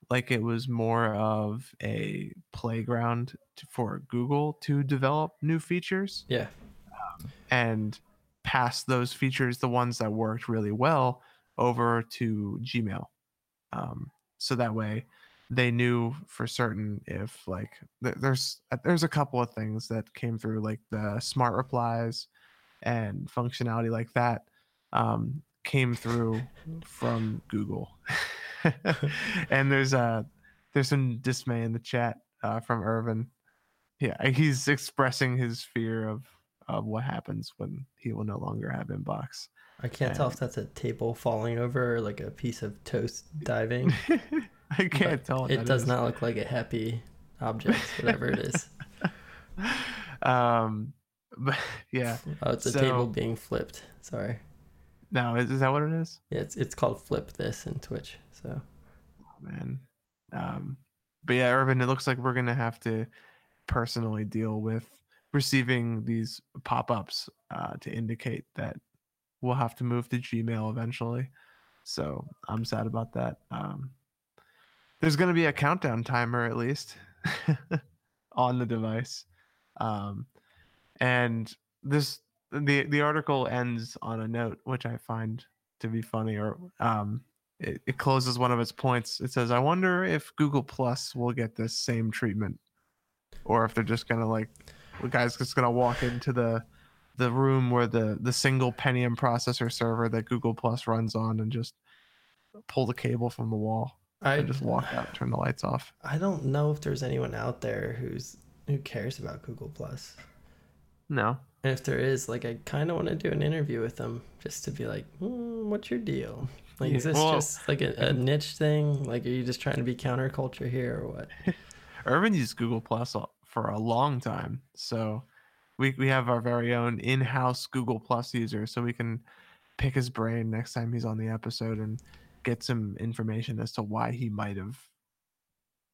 like it was more of a playground to, for Google to develop new features Yeah. and pass those features, the ones that worked really well, over to Gmail. Um, so that way, they knew for certain if like th- there's uh, there's a couple of things that came through like the smart replies and functionality like that um, came through from Google. (laughs) (laughs) and there's uh there's some dismay in the chat uh, from Irvin. Yeah, he's expressing his fear of of what happens when he will no longer have inbox. I can't tell if that's a table falling over or like a piece of toast (laughs) diving. (laughs) I can't but tell. It does is. not look like a happy object, whatever it is. (laughs) um, but yeah, Oh, it's a So- table being flipped. Sorry. no, is, is that what it is? Yeah, it's it's called flip this in Twitch. So man. Um, but yeah, Irvin, it looks like we're gonna have to personally deal with receiving these pop-ups uh, to indicate that we'll have to move to Gmail eventually. So I'm sad about that. Um, there's gonna be a countdown timer at least (laughs) on the device, um, and this the the article ends on a note which I find to be funny or um, it, it closes one of its points. It says, "I wonder if Google Plus will get this same treatment, or if they're just gonna like, the guy's just gonna walk into the the room where the the single Pentium processor server that Google Plus runs on and just pull the cable from the wall I and just walk out, turn the lights off." I don't know if there's anyone out there who's who cares about Google Plus. No, And if there is, like, I kind of want to do an interview with them just to be like, hmm, "What's your deal? Like, is this well- just like a, a niche thing? Like, are you just trying to be counterculture here or what?" (laughs) Irvin used Google Plus a- for a long time, so we we have our very own in-house Google Plus user, so we can pick his brain next time he's on the episode and get some information as to why he might have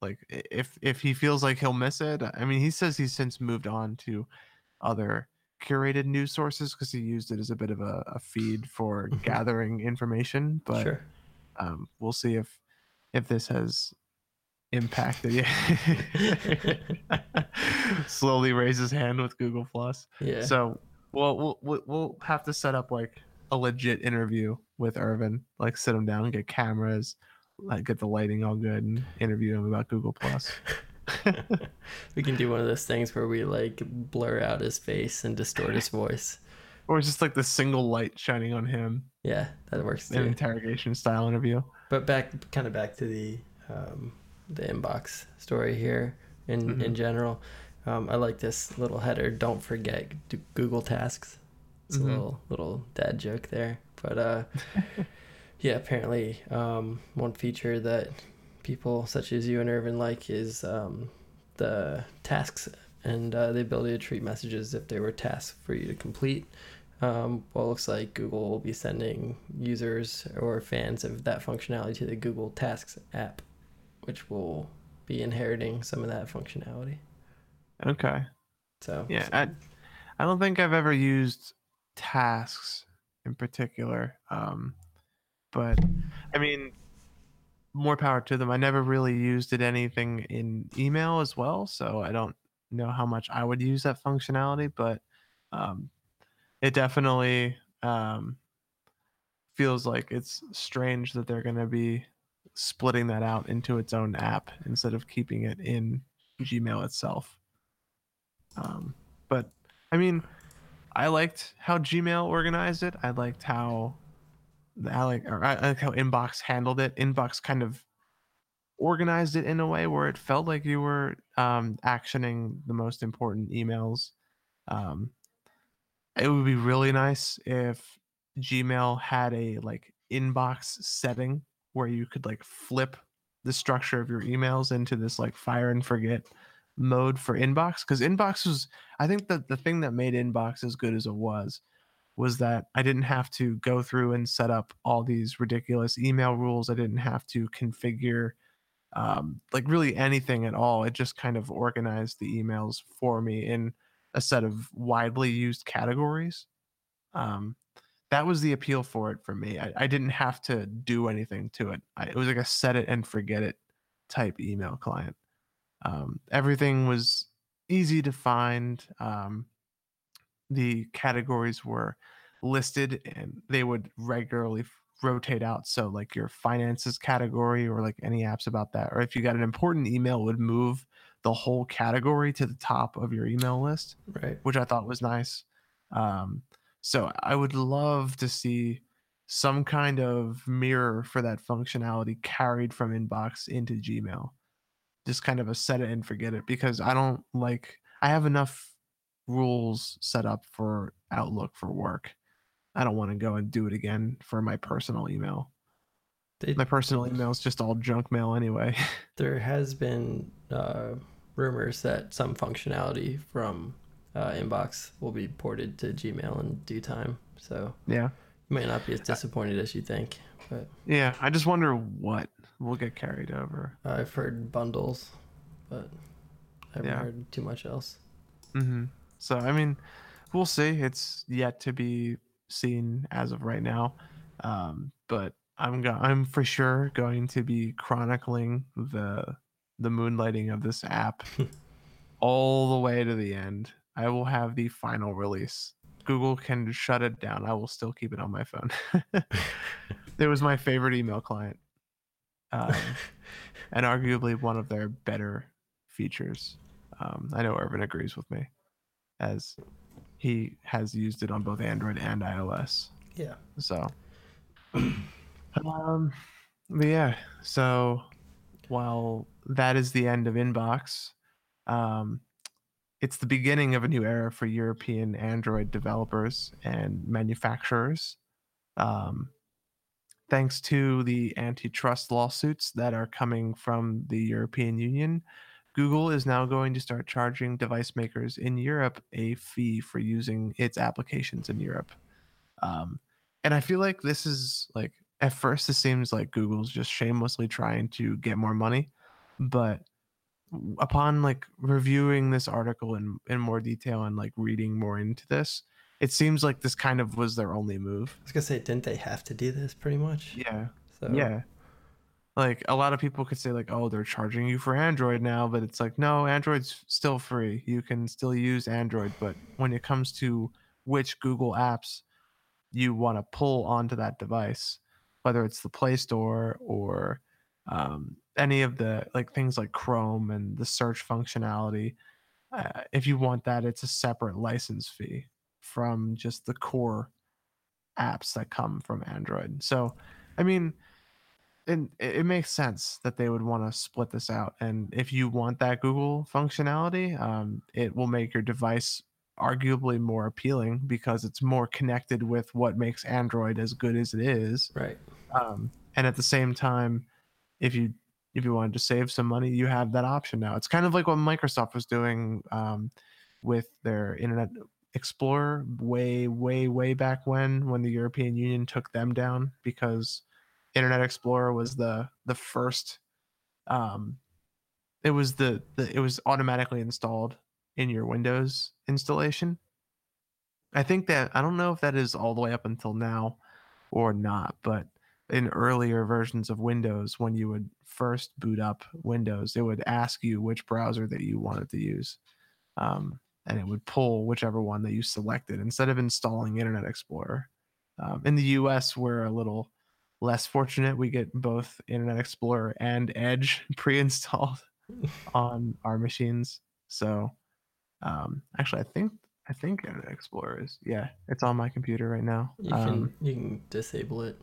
like if if he feels like he'll miss it. I mean, he says he's since moved on to other curated news sources because he used it as a bit of a, a feed for Mhm. gathering information, but sure. um, we'll see if if this has impacted. Yeah, (laughs) slowly raise his hand with Google Plus. Yeah. So well, we'll we'll have to set up like a legit interview with Irvin, like sit him down, and get cameras, like get the lighting all good, and interview him about Google Plus. (laughs) we can do one of those things where we like blur out his face and distort his voice. or just like the single light shining on him, Yeah, that works an too. interrogation style interview. But back, kind of back to the um, the inbox story here in Mhm. in general. Um, I like this little header. Don't forget Google Tasks. It's Mhm. a little little dad joke there, but uh, (laughs) yeah. Apparently, um, one feature that people such as you and Irvin like is um, the tasks and uh, the ability to treat messages if they were tasks for you to complete. Um, well, it looks like Google will be sending users or fans of that functionality to the Google Tasks app, which will be inheriting some of that functionality. Okay. So Yeah, I, I don't think I've ever used tasks in particular. Um, but I mean, more power to them. I never really used it anything in email as well, so I don't know how much I would use that functionality, but um, it definitely um, feels like it's strange that they're going to be splitting that out into its own app instead of keeping it in Gmail itself. Um, but I mean, I liked how Gmail organized it. I liked how I like or I like how Inbox handled it. Inbox kind of organized it in a way where it felt like you were um, actioning the most important emails. Um, it would be really nice if Gmail had a like inbox setting where you could like flip the structure of your emails into this like fire and forget mode for inbox? Because inbox was i think that the thing that made inbox as good as it was was that i didn't have to go through and set up all these ridiculous email rules. I didn't have to configure um, like really anything at all. It just kind of organized the emails for me in a set of widely used categories. Um, that was the appeal for it for me I, I didn't have to do anything to it I, it was like a set it and forget it type email client um, everything was easy to find. Um, the categories were listed and they would regularly f- rotate out. So, like your finances category, or like any apps about that, or if you got an important email, would move the whole category to the top of your email list, Right. which I thought was nice. Um, so, I would love to see some kind of mirror for that functionality carried from inbox into Gmail just kind of a set it and forget it because I don't like I have enough rules set up for Outlook for work. I don't want to go and do it again for my personal email. They, My personal email is just all junk mail anyway. (laughs) there has been uh, rumors that some functionality from uh, Inbox will be ported to Gmail in due time. So yeah. you might not be as disappointed as you think. But Yeah, I just wonder what will get carried over. I've heard bundles, but I haven't Yeah. heard too much else. hmm So I mean, we'll see. It's yet to be seen as of right now, um, but I'm go- I'm for sure going to be chronicling the the moonlighting of this app (laughs) all the way to the end. I will have the final release. Google can shut it down. I will still keep it on my phone. (laughs) it was my favorite email client, um, (laughs) and arguably one of their better features. Um, I know Irvin agrees with me, as he has used it on both Android and iOS. Yeah. So, (clears throat) um, but yeah. So, while that is the end of Inbox, um, it's the beginning of a new era for European Android developers and manufacturers. Um, thanks to the antitrust lawsuits that are coming from the European Union, Google is now going to start charging device makers in Europe a fee for using its applications in Europe. Um, and I feel like this is like at first it seems like Google's just shamelessly trying to get more money, but upon like reviewing this article in in more detail and like reading more into this, it seems like this kind of was their only move. I was gonna say, didn't they have to do this pretty much? Yeah. So Yeah. Like a lot of people could say like, "Oh, they're charging you for Android now," but it's like, "No, Android's still free. You can still use Android, but when it comes to which Google apps you want to pull onto that device, whether it's the Play Store or um, any of the like things like Chrome and the search functionality, uh, if you want that, it's a separate license fee from just the core apps that come from Android. So, I mean, and it, it makes sense that they would want to split this out. And if you want that Google functionality, um, it will make your device arguably more appealing because it's more connected with what makes Android as good as it is. right. Um, and at the same time, if you if you wanted to save some money, you have that option now. It's kind of like what Microsoft was doing um, with their Internet Explorer way, way, way back when, when the European Union took them down because Internet Explorer was the the first. Um, it was the, the it was automatically installed in your Windows installation. I think that I don't know if that is all the way up until now or not, but in earlier versions of Windows, when you would first boot up Windows, it would ask you which browser that you wanted to use. Um, and it would pull whichever one that you selected instead of installing Internet Explorer. Um, in the US, we're a little less fortunate. We get both Internet Explorer and Edge (laughs) pre installed (laughs) on our machines. So, um, actually, I think I think Internet Explorer is yeah, it's on my computer right now. You can Um, you can disable it,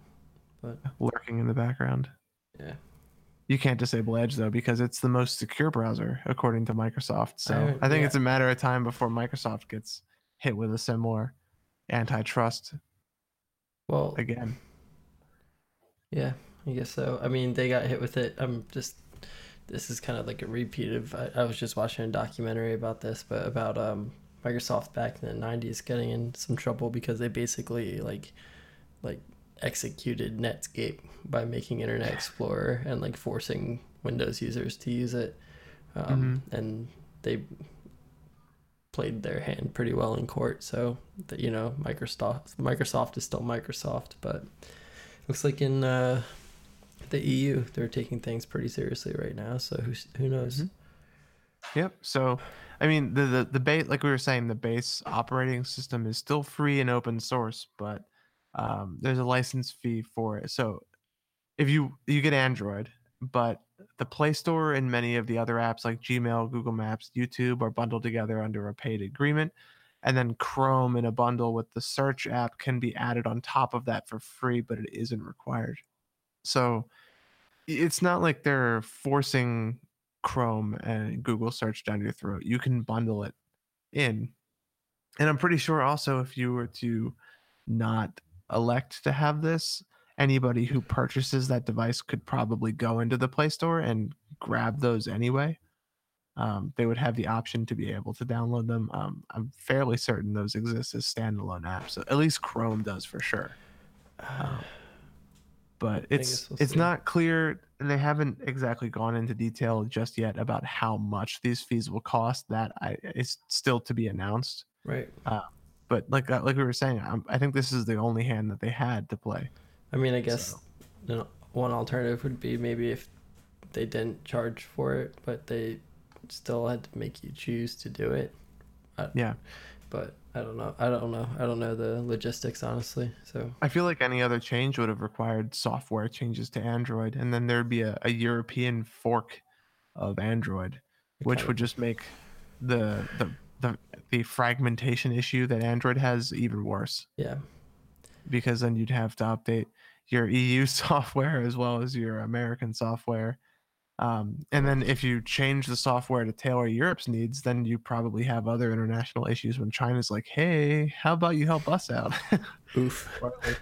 but lurking in the background. yeah. You can't disable Edge though because it's the most secure browser according to Microsoft. So I- I, think yeah. it's a matter of time before Microsoft gets hit with a similar antitrust Well, again. Yeah, I guess so. I mean, they got hit with it. I'm just. This is kind of like a repeat of. I, I was just watching a documentary about this, but about um Microsoft back in the '90s getting in some trouble because they basically like, like executed Netscape by making Internet Explorer and like forcing Windows users to use it, um, and they played their hand pretty well in court. So that you know, Microsoft Microsoft is still Microsoft, but looks like in uh, the EU they're taking things pretty seriously right now. So who who knows? Mhm. Yep. So, I mean, the the the base, like we were saying, the base operating system is still free and open source, but um, there's a license fee for it. So, if you you get Android, but the Play Store and many of the other apps like Gmail, Google Maps, YouTube are bundled together under a paid agreement, and then Chrome in a bundle with the search app can be added on top of that for free, but it isn't required. So, it's not like they're forcing Chrome and Google search down your throat. You can bundle it in. And I'm pretty sure also if you were to not elect to have this, anybody who purchases that device could probably go into the Play Store and grab those anyway. Um, they would have the option to be able to download them. Um, I'm fairly certain those exist as standalone apps. So At least Chrome does for sure but it's we'll it's see. not clear and they haven't exactly gone into detail just yet about how much these fees will cost that I, is still to be announced right. But like uh, like we were saying i i think this is the only hand that they had to play I mean, I guess So- you know, one alternative would be maybe if they didn't charge for it, but they still had to make you choose to do it. yeah But I don't know. I don't know. I don't know the logistics honestly. So i feel like any other change would have required software changes to android and then there'd be a, a european fork of android which would just make the the the, fragmentation issue that android has even worse yeah. because then you'd have to update your EU (laughs) software as well as your American software. Um, and then if you change the software to tailor Europe's needs, then you probably have other international issues when China's like, hey, how about you help us out? (laughs) Oof. (laughs) or, like,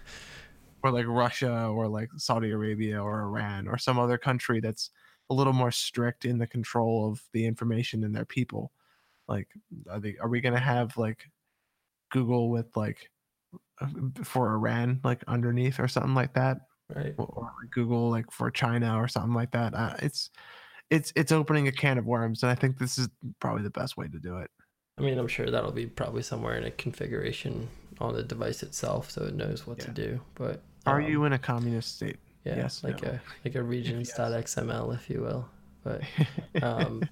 or like Russia or like Saudi Arabia or Iran or some other country that's a little more strict in the control of the information and their people. Like, are they are we gonna have like Google with like uh, for Iran like underneath or something like that, Right. or, or Google like for China or something like that? Uh, it's it's it's opening a can of worms, and I think this is probably the best way to do it. I mean, I'm sure that'll be probably somewhere in a configuration on the device itself, so it knows what to do. But Are um, you in a communist state? Yeah, Yes, like no. a like a (laughs) regions.xml, if you will. But (laughs) um,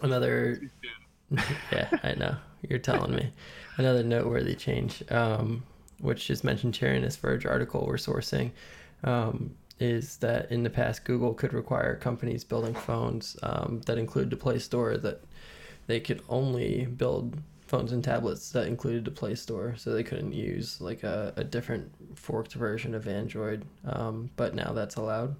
another (laughs) yeah i know. You're telling me. Another noteworthy change um, which is mentioned here in this verge article we're sourcing um, is that in the past google could require companies building phones um, that include the play store that they could only build phones and tablets that included the play store. So they couldn't use like a, a different forked version of android um, but now that's allowed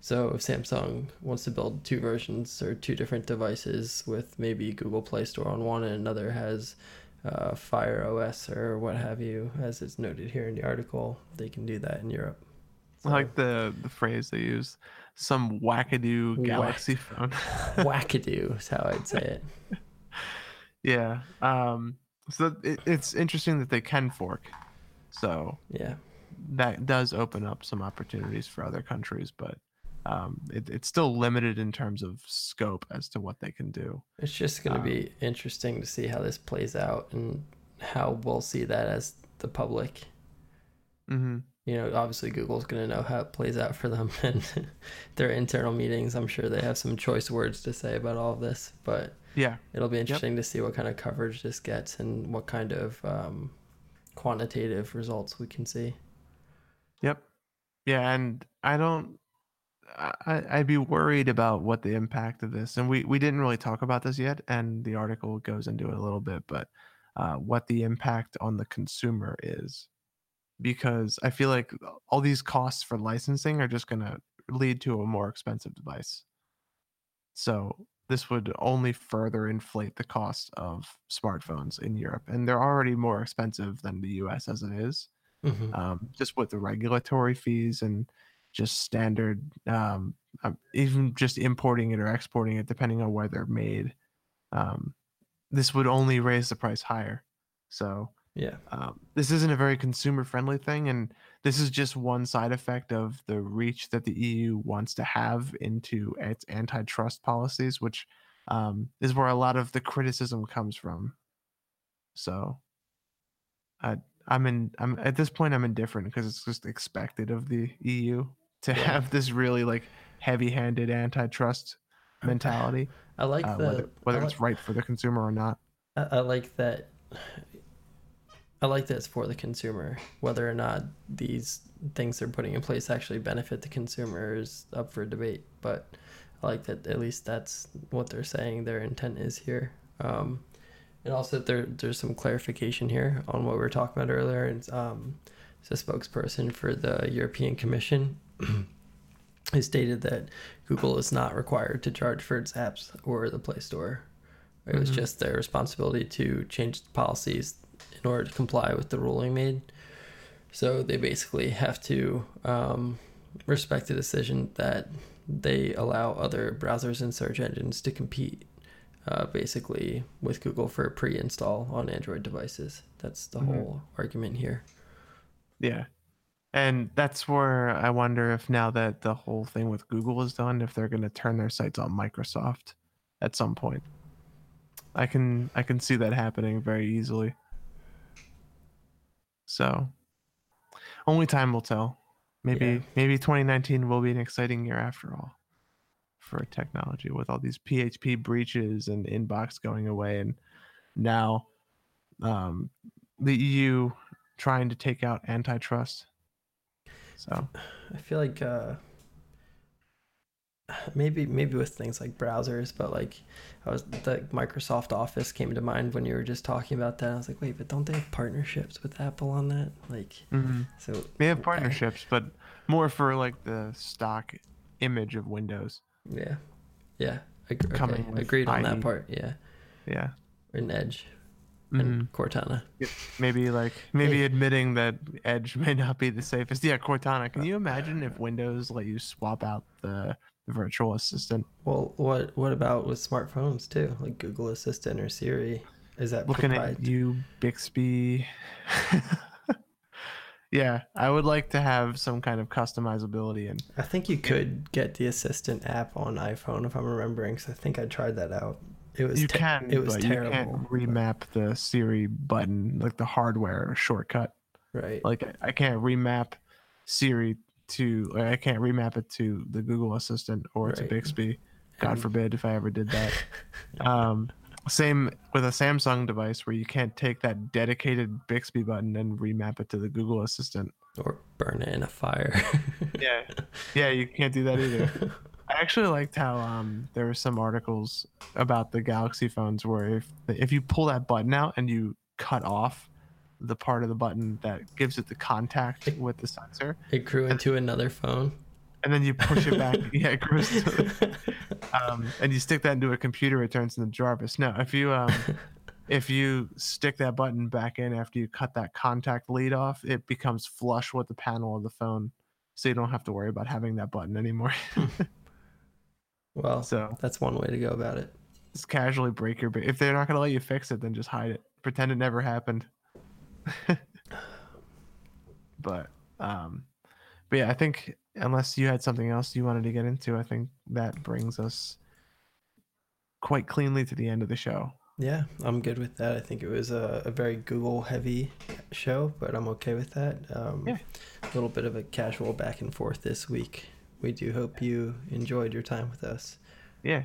so if Samsung wants to build two versions or two different devices with maybe Google Play Store on one and another has uh, Fire OS or what have you, as it's noted here in the article, they can do that in Europe. I like the the phrase they use. Some wackadoo Whack. galaxy phone. (laughs) wackadoo is how I'd say it. (laughs) yeah. Um. So it, it's interesting that they can fork. So Yeah, that does open up some opportunities for other countries, but um, it, it's still limited in terms of scope as to what they can do. it's just going to Um, be interesting to see how this plays out and how we'll see that as the public. hmm you know, obviously Google's going to know how it plays out for them (laughs) and their internal meetings. I'm sure they have some choice words to say about all of this, but Yeah. it'll be interesting to see what kind of coverage this gets and what kind of um, quantitative results we can see. Yep. Yeah, and I don't. I, I'd be worried about what the impact of this, and we we didn't really talk about this yet, and the article goes into it a little bit, but uh, what the impact on the consumer is, because I feel like all these costs for licensing are just going to lead to a more expensive device. So this would only further inflate the cost of smartphones in Europe, and they're already more expensive than the U.S. as it is hmm um, just with the regulatory fees and just standard, um, um, even just importing it or exporting it, depending on where they're made. Um, this would only raise the price higher. So Yeah. um, this isn't a very consumer friendly thing, and this is just one side effect of the reach that the EU wants to have into its antitrust policies, which um, is where a lot of the criticism comes from. So, I I'm in I'm at this point I'm indifferent because it's just expected of the EU to Yeah. have this really like heavy-handed antitrust mentality, I like uh, the whether whether I it's right for the consumer or not. I, I like that. I like that it's for the consumer. Whether or not these things they're putting in place actually benefit the consumer is up for debate. But I like that at least that's what they're saying their intent is here. Um, and also there there's some clarification here on what we were talking about earlier. And um, it's a spokesperson for the European Commission. (clears throat) who stated that Google is not required to charge for its apps or the Play Store. It was Mhm. just their responsibility to change the policies in order to comply with the ruling made. So they basically have to um, respect the decision that they allow other browsers and search engines to compete uh, basically with Google for pre install on Android devices. That's the Mhm. whole argument here. Yeah. And that's where I wonder if now that the whole thing with Google is done, if they're going to turn their sights on Microsoft at some point. I can I can see that happening very easily. So, only time will tell. Maybe Yeah. maybe 2019 will be an exciting year after all for technology with all these PHP breaches and inbox going away and now um, the EU trying to take out antitrust. So I feel like uh, (sighs) maybe maybe with things like browsers, but like I was the Microsoft Office came to mind when you were just talking about that. I was like, wait, but don't they have partnerships with Apple on that? Like, mhm. so they have partnerships, but more for like the stock image of Windows. yeah, yeah, Ag- Coming okay. agreed on that part. Yeah, Yeah. an Edge Mhm. and Cortana. Maybe like maybe Hey. admitting that Edge (laughs) may not be the safest. Yeah, Cortana. Can you imagine if Windows let you swap out the, the virtual assistant? Well, what what about with smartphones too, like Google Assistant or Siri? Is that Looking at you, Bixby. (laughs) yeah, I would like to have some kind of customizability and I think you could get the Assistant app on iPhone if I'm remembering, because I think I tried that out. It was you te- can, it was but terrible. you can't remap the Siri button, like the hardware shortcut. right. Like I- can't remap Siri to, like, I can't remap it to the Google Assistant or to Bixby. God And- forbid if I ever did that. (laughs) Um, same with a Samsung device where you can't take that dedicated Bixby button and remap it to the Google Assistant. or burn it in a fire. Yeah, yeah, you can't do that either. (laughs) I actually liked how um, there were some articles about the Galaxy phones where if if you pull that button out and you cut off the part of the button that gives it the contact with the sensor, it grew into another phone. and then you push it back, (laughs) yeah, it grows to, (laughs) um, and you stick that into a computer, it turns into Jarvis. No, if you um, (laughs) if you stick that button back in after you cut that contact lead off, it becomes flush with the panel of the phone, so you don't have to worry about having that button anymore. Well, so that's one way to go about it. just casually break your. ba- If they're not gonna let you fix it, then just hide it. Pretend it never happened. (laughs) but um, but yeah, I think unless you had something else you wanted to get into, I think that brings us quite cleanly to the end of the show. Yeah, I'm good with that. I think it was a, a very Google heavy show, but I'm okay with that. Um, Yeah. little bit of a casual back and forth this week. We do hope you enjoyed your time with us. Yeah.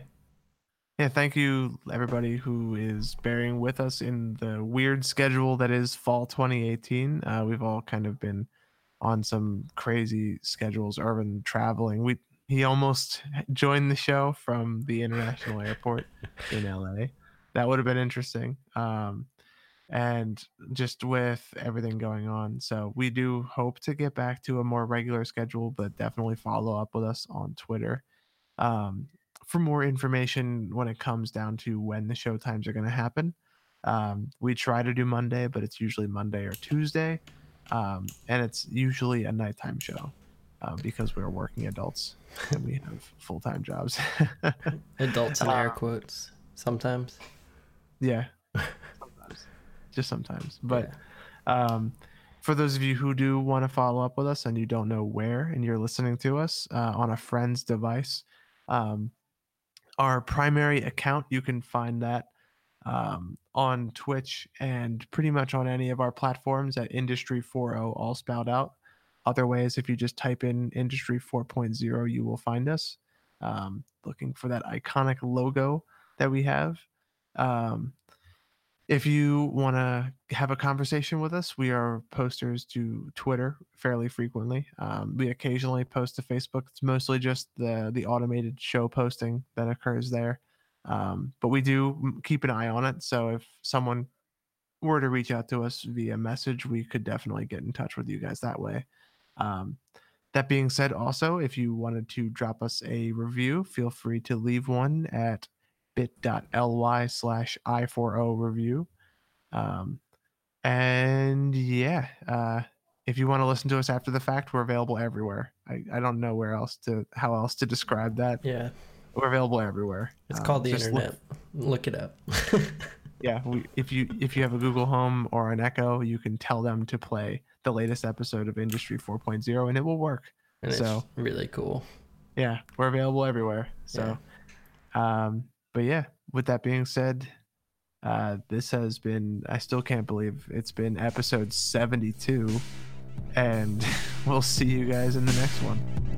Yeah, thank you everybody who is bearing with us in the weird schedule that is fall 2018. Uh, we've all kind of been on some crazy schedules. Irvin traveling. We he almost joined the show from the international airport in LA. That would have been interesting. Um, and just with everything going on. So we do hope to get back to a more regular schedule, but definitely follow up with us on Twitter um, for more information when it comes down to when the show times are going to happen. Um, we try to do Monday, but it's usually Monday or Tuesday, um, and it's usually a nighttime show uh, because we're working adults (laughs) and we have full time jobs. (laughs) adults in air quotes sometimes. Yeah, (laughs) just sometimes. But yeah. um, for those of you who do want to follow up with us and you don't know where and you're listening to us uh, on a friend's device, um, our primary account, you can find that um, on Twitch and pretty much on any of our platforms at Industry 4.0 all spelled out. Other ways, if you just type in Industry 4.0, you will find us. Um, looking for that iconic logo that we have. Um, if you want to have a conversation with us, we are posters to Twitter fairly frequently. Um, we occasionally post to Facebook. It's mostly just the the automated show posting that occurs there, um, but we do keep an eye on it. So if someone were to reach out to us via message, we could definitely get in touch with you guys that way. Um, that being said, also, if you wanted to drop us a review, feel free to leave one at bit.ly slash i4o review. Um, and yeah, uh, if you want to listen to us after the fact, we're available everywhere. I, I don't know where else to how else to describe that. Yeah, we're available everywhere. It's um, called the internet. Look, look it up. (laughs) yeah, we, if you if you have a Google Home or an Echo, you can tell them to play the latest episode of Industry 4.0, and it will work. And so really cool. Yeah, we're available everywhere. So, yeah. um, but yeah, with that being said, uh, this has been, I still can't believe it's been episode 72. And (laughs) we'll see you guys in the next one.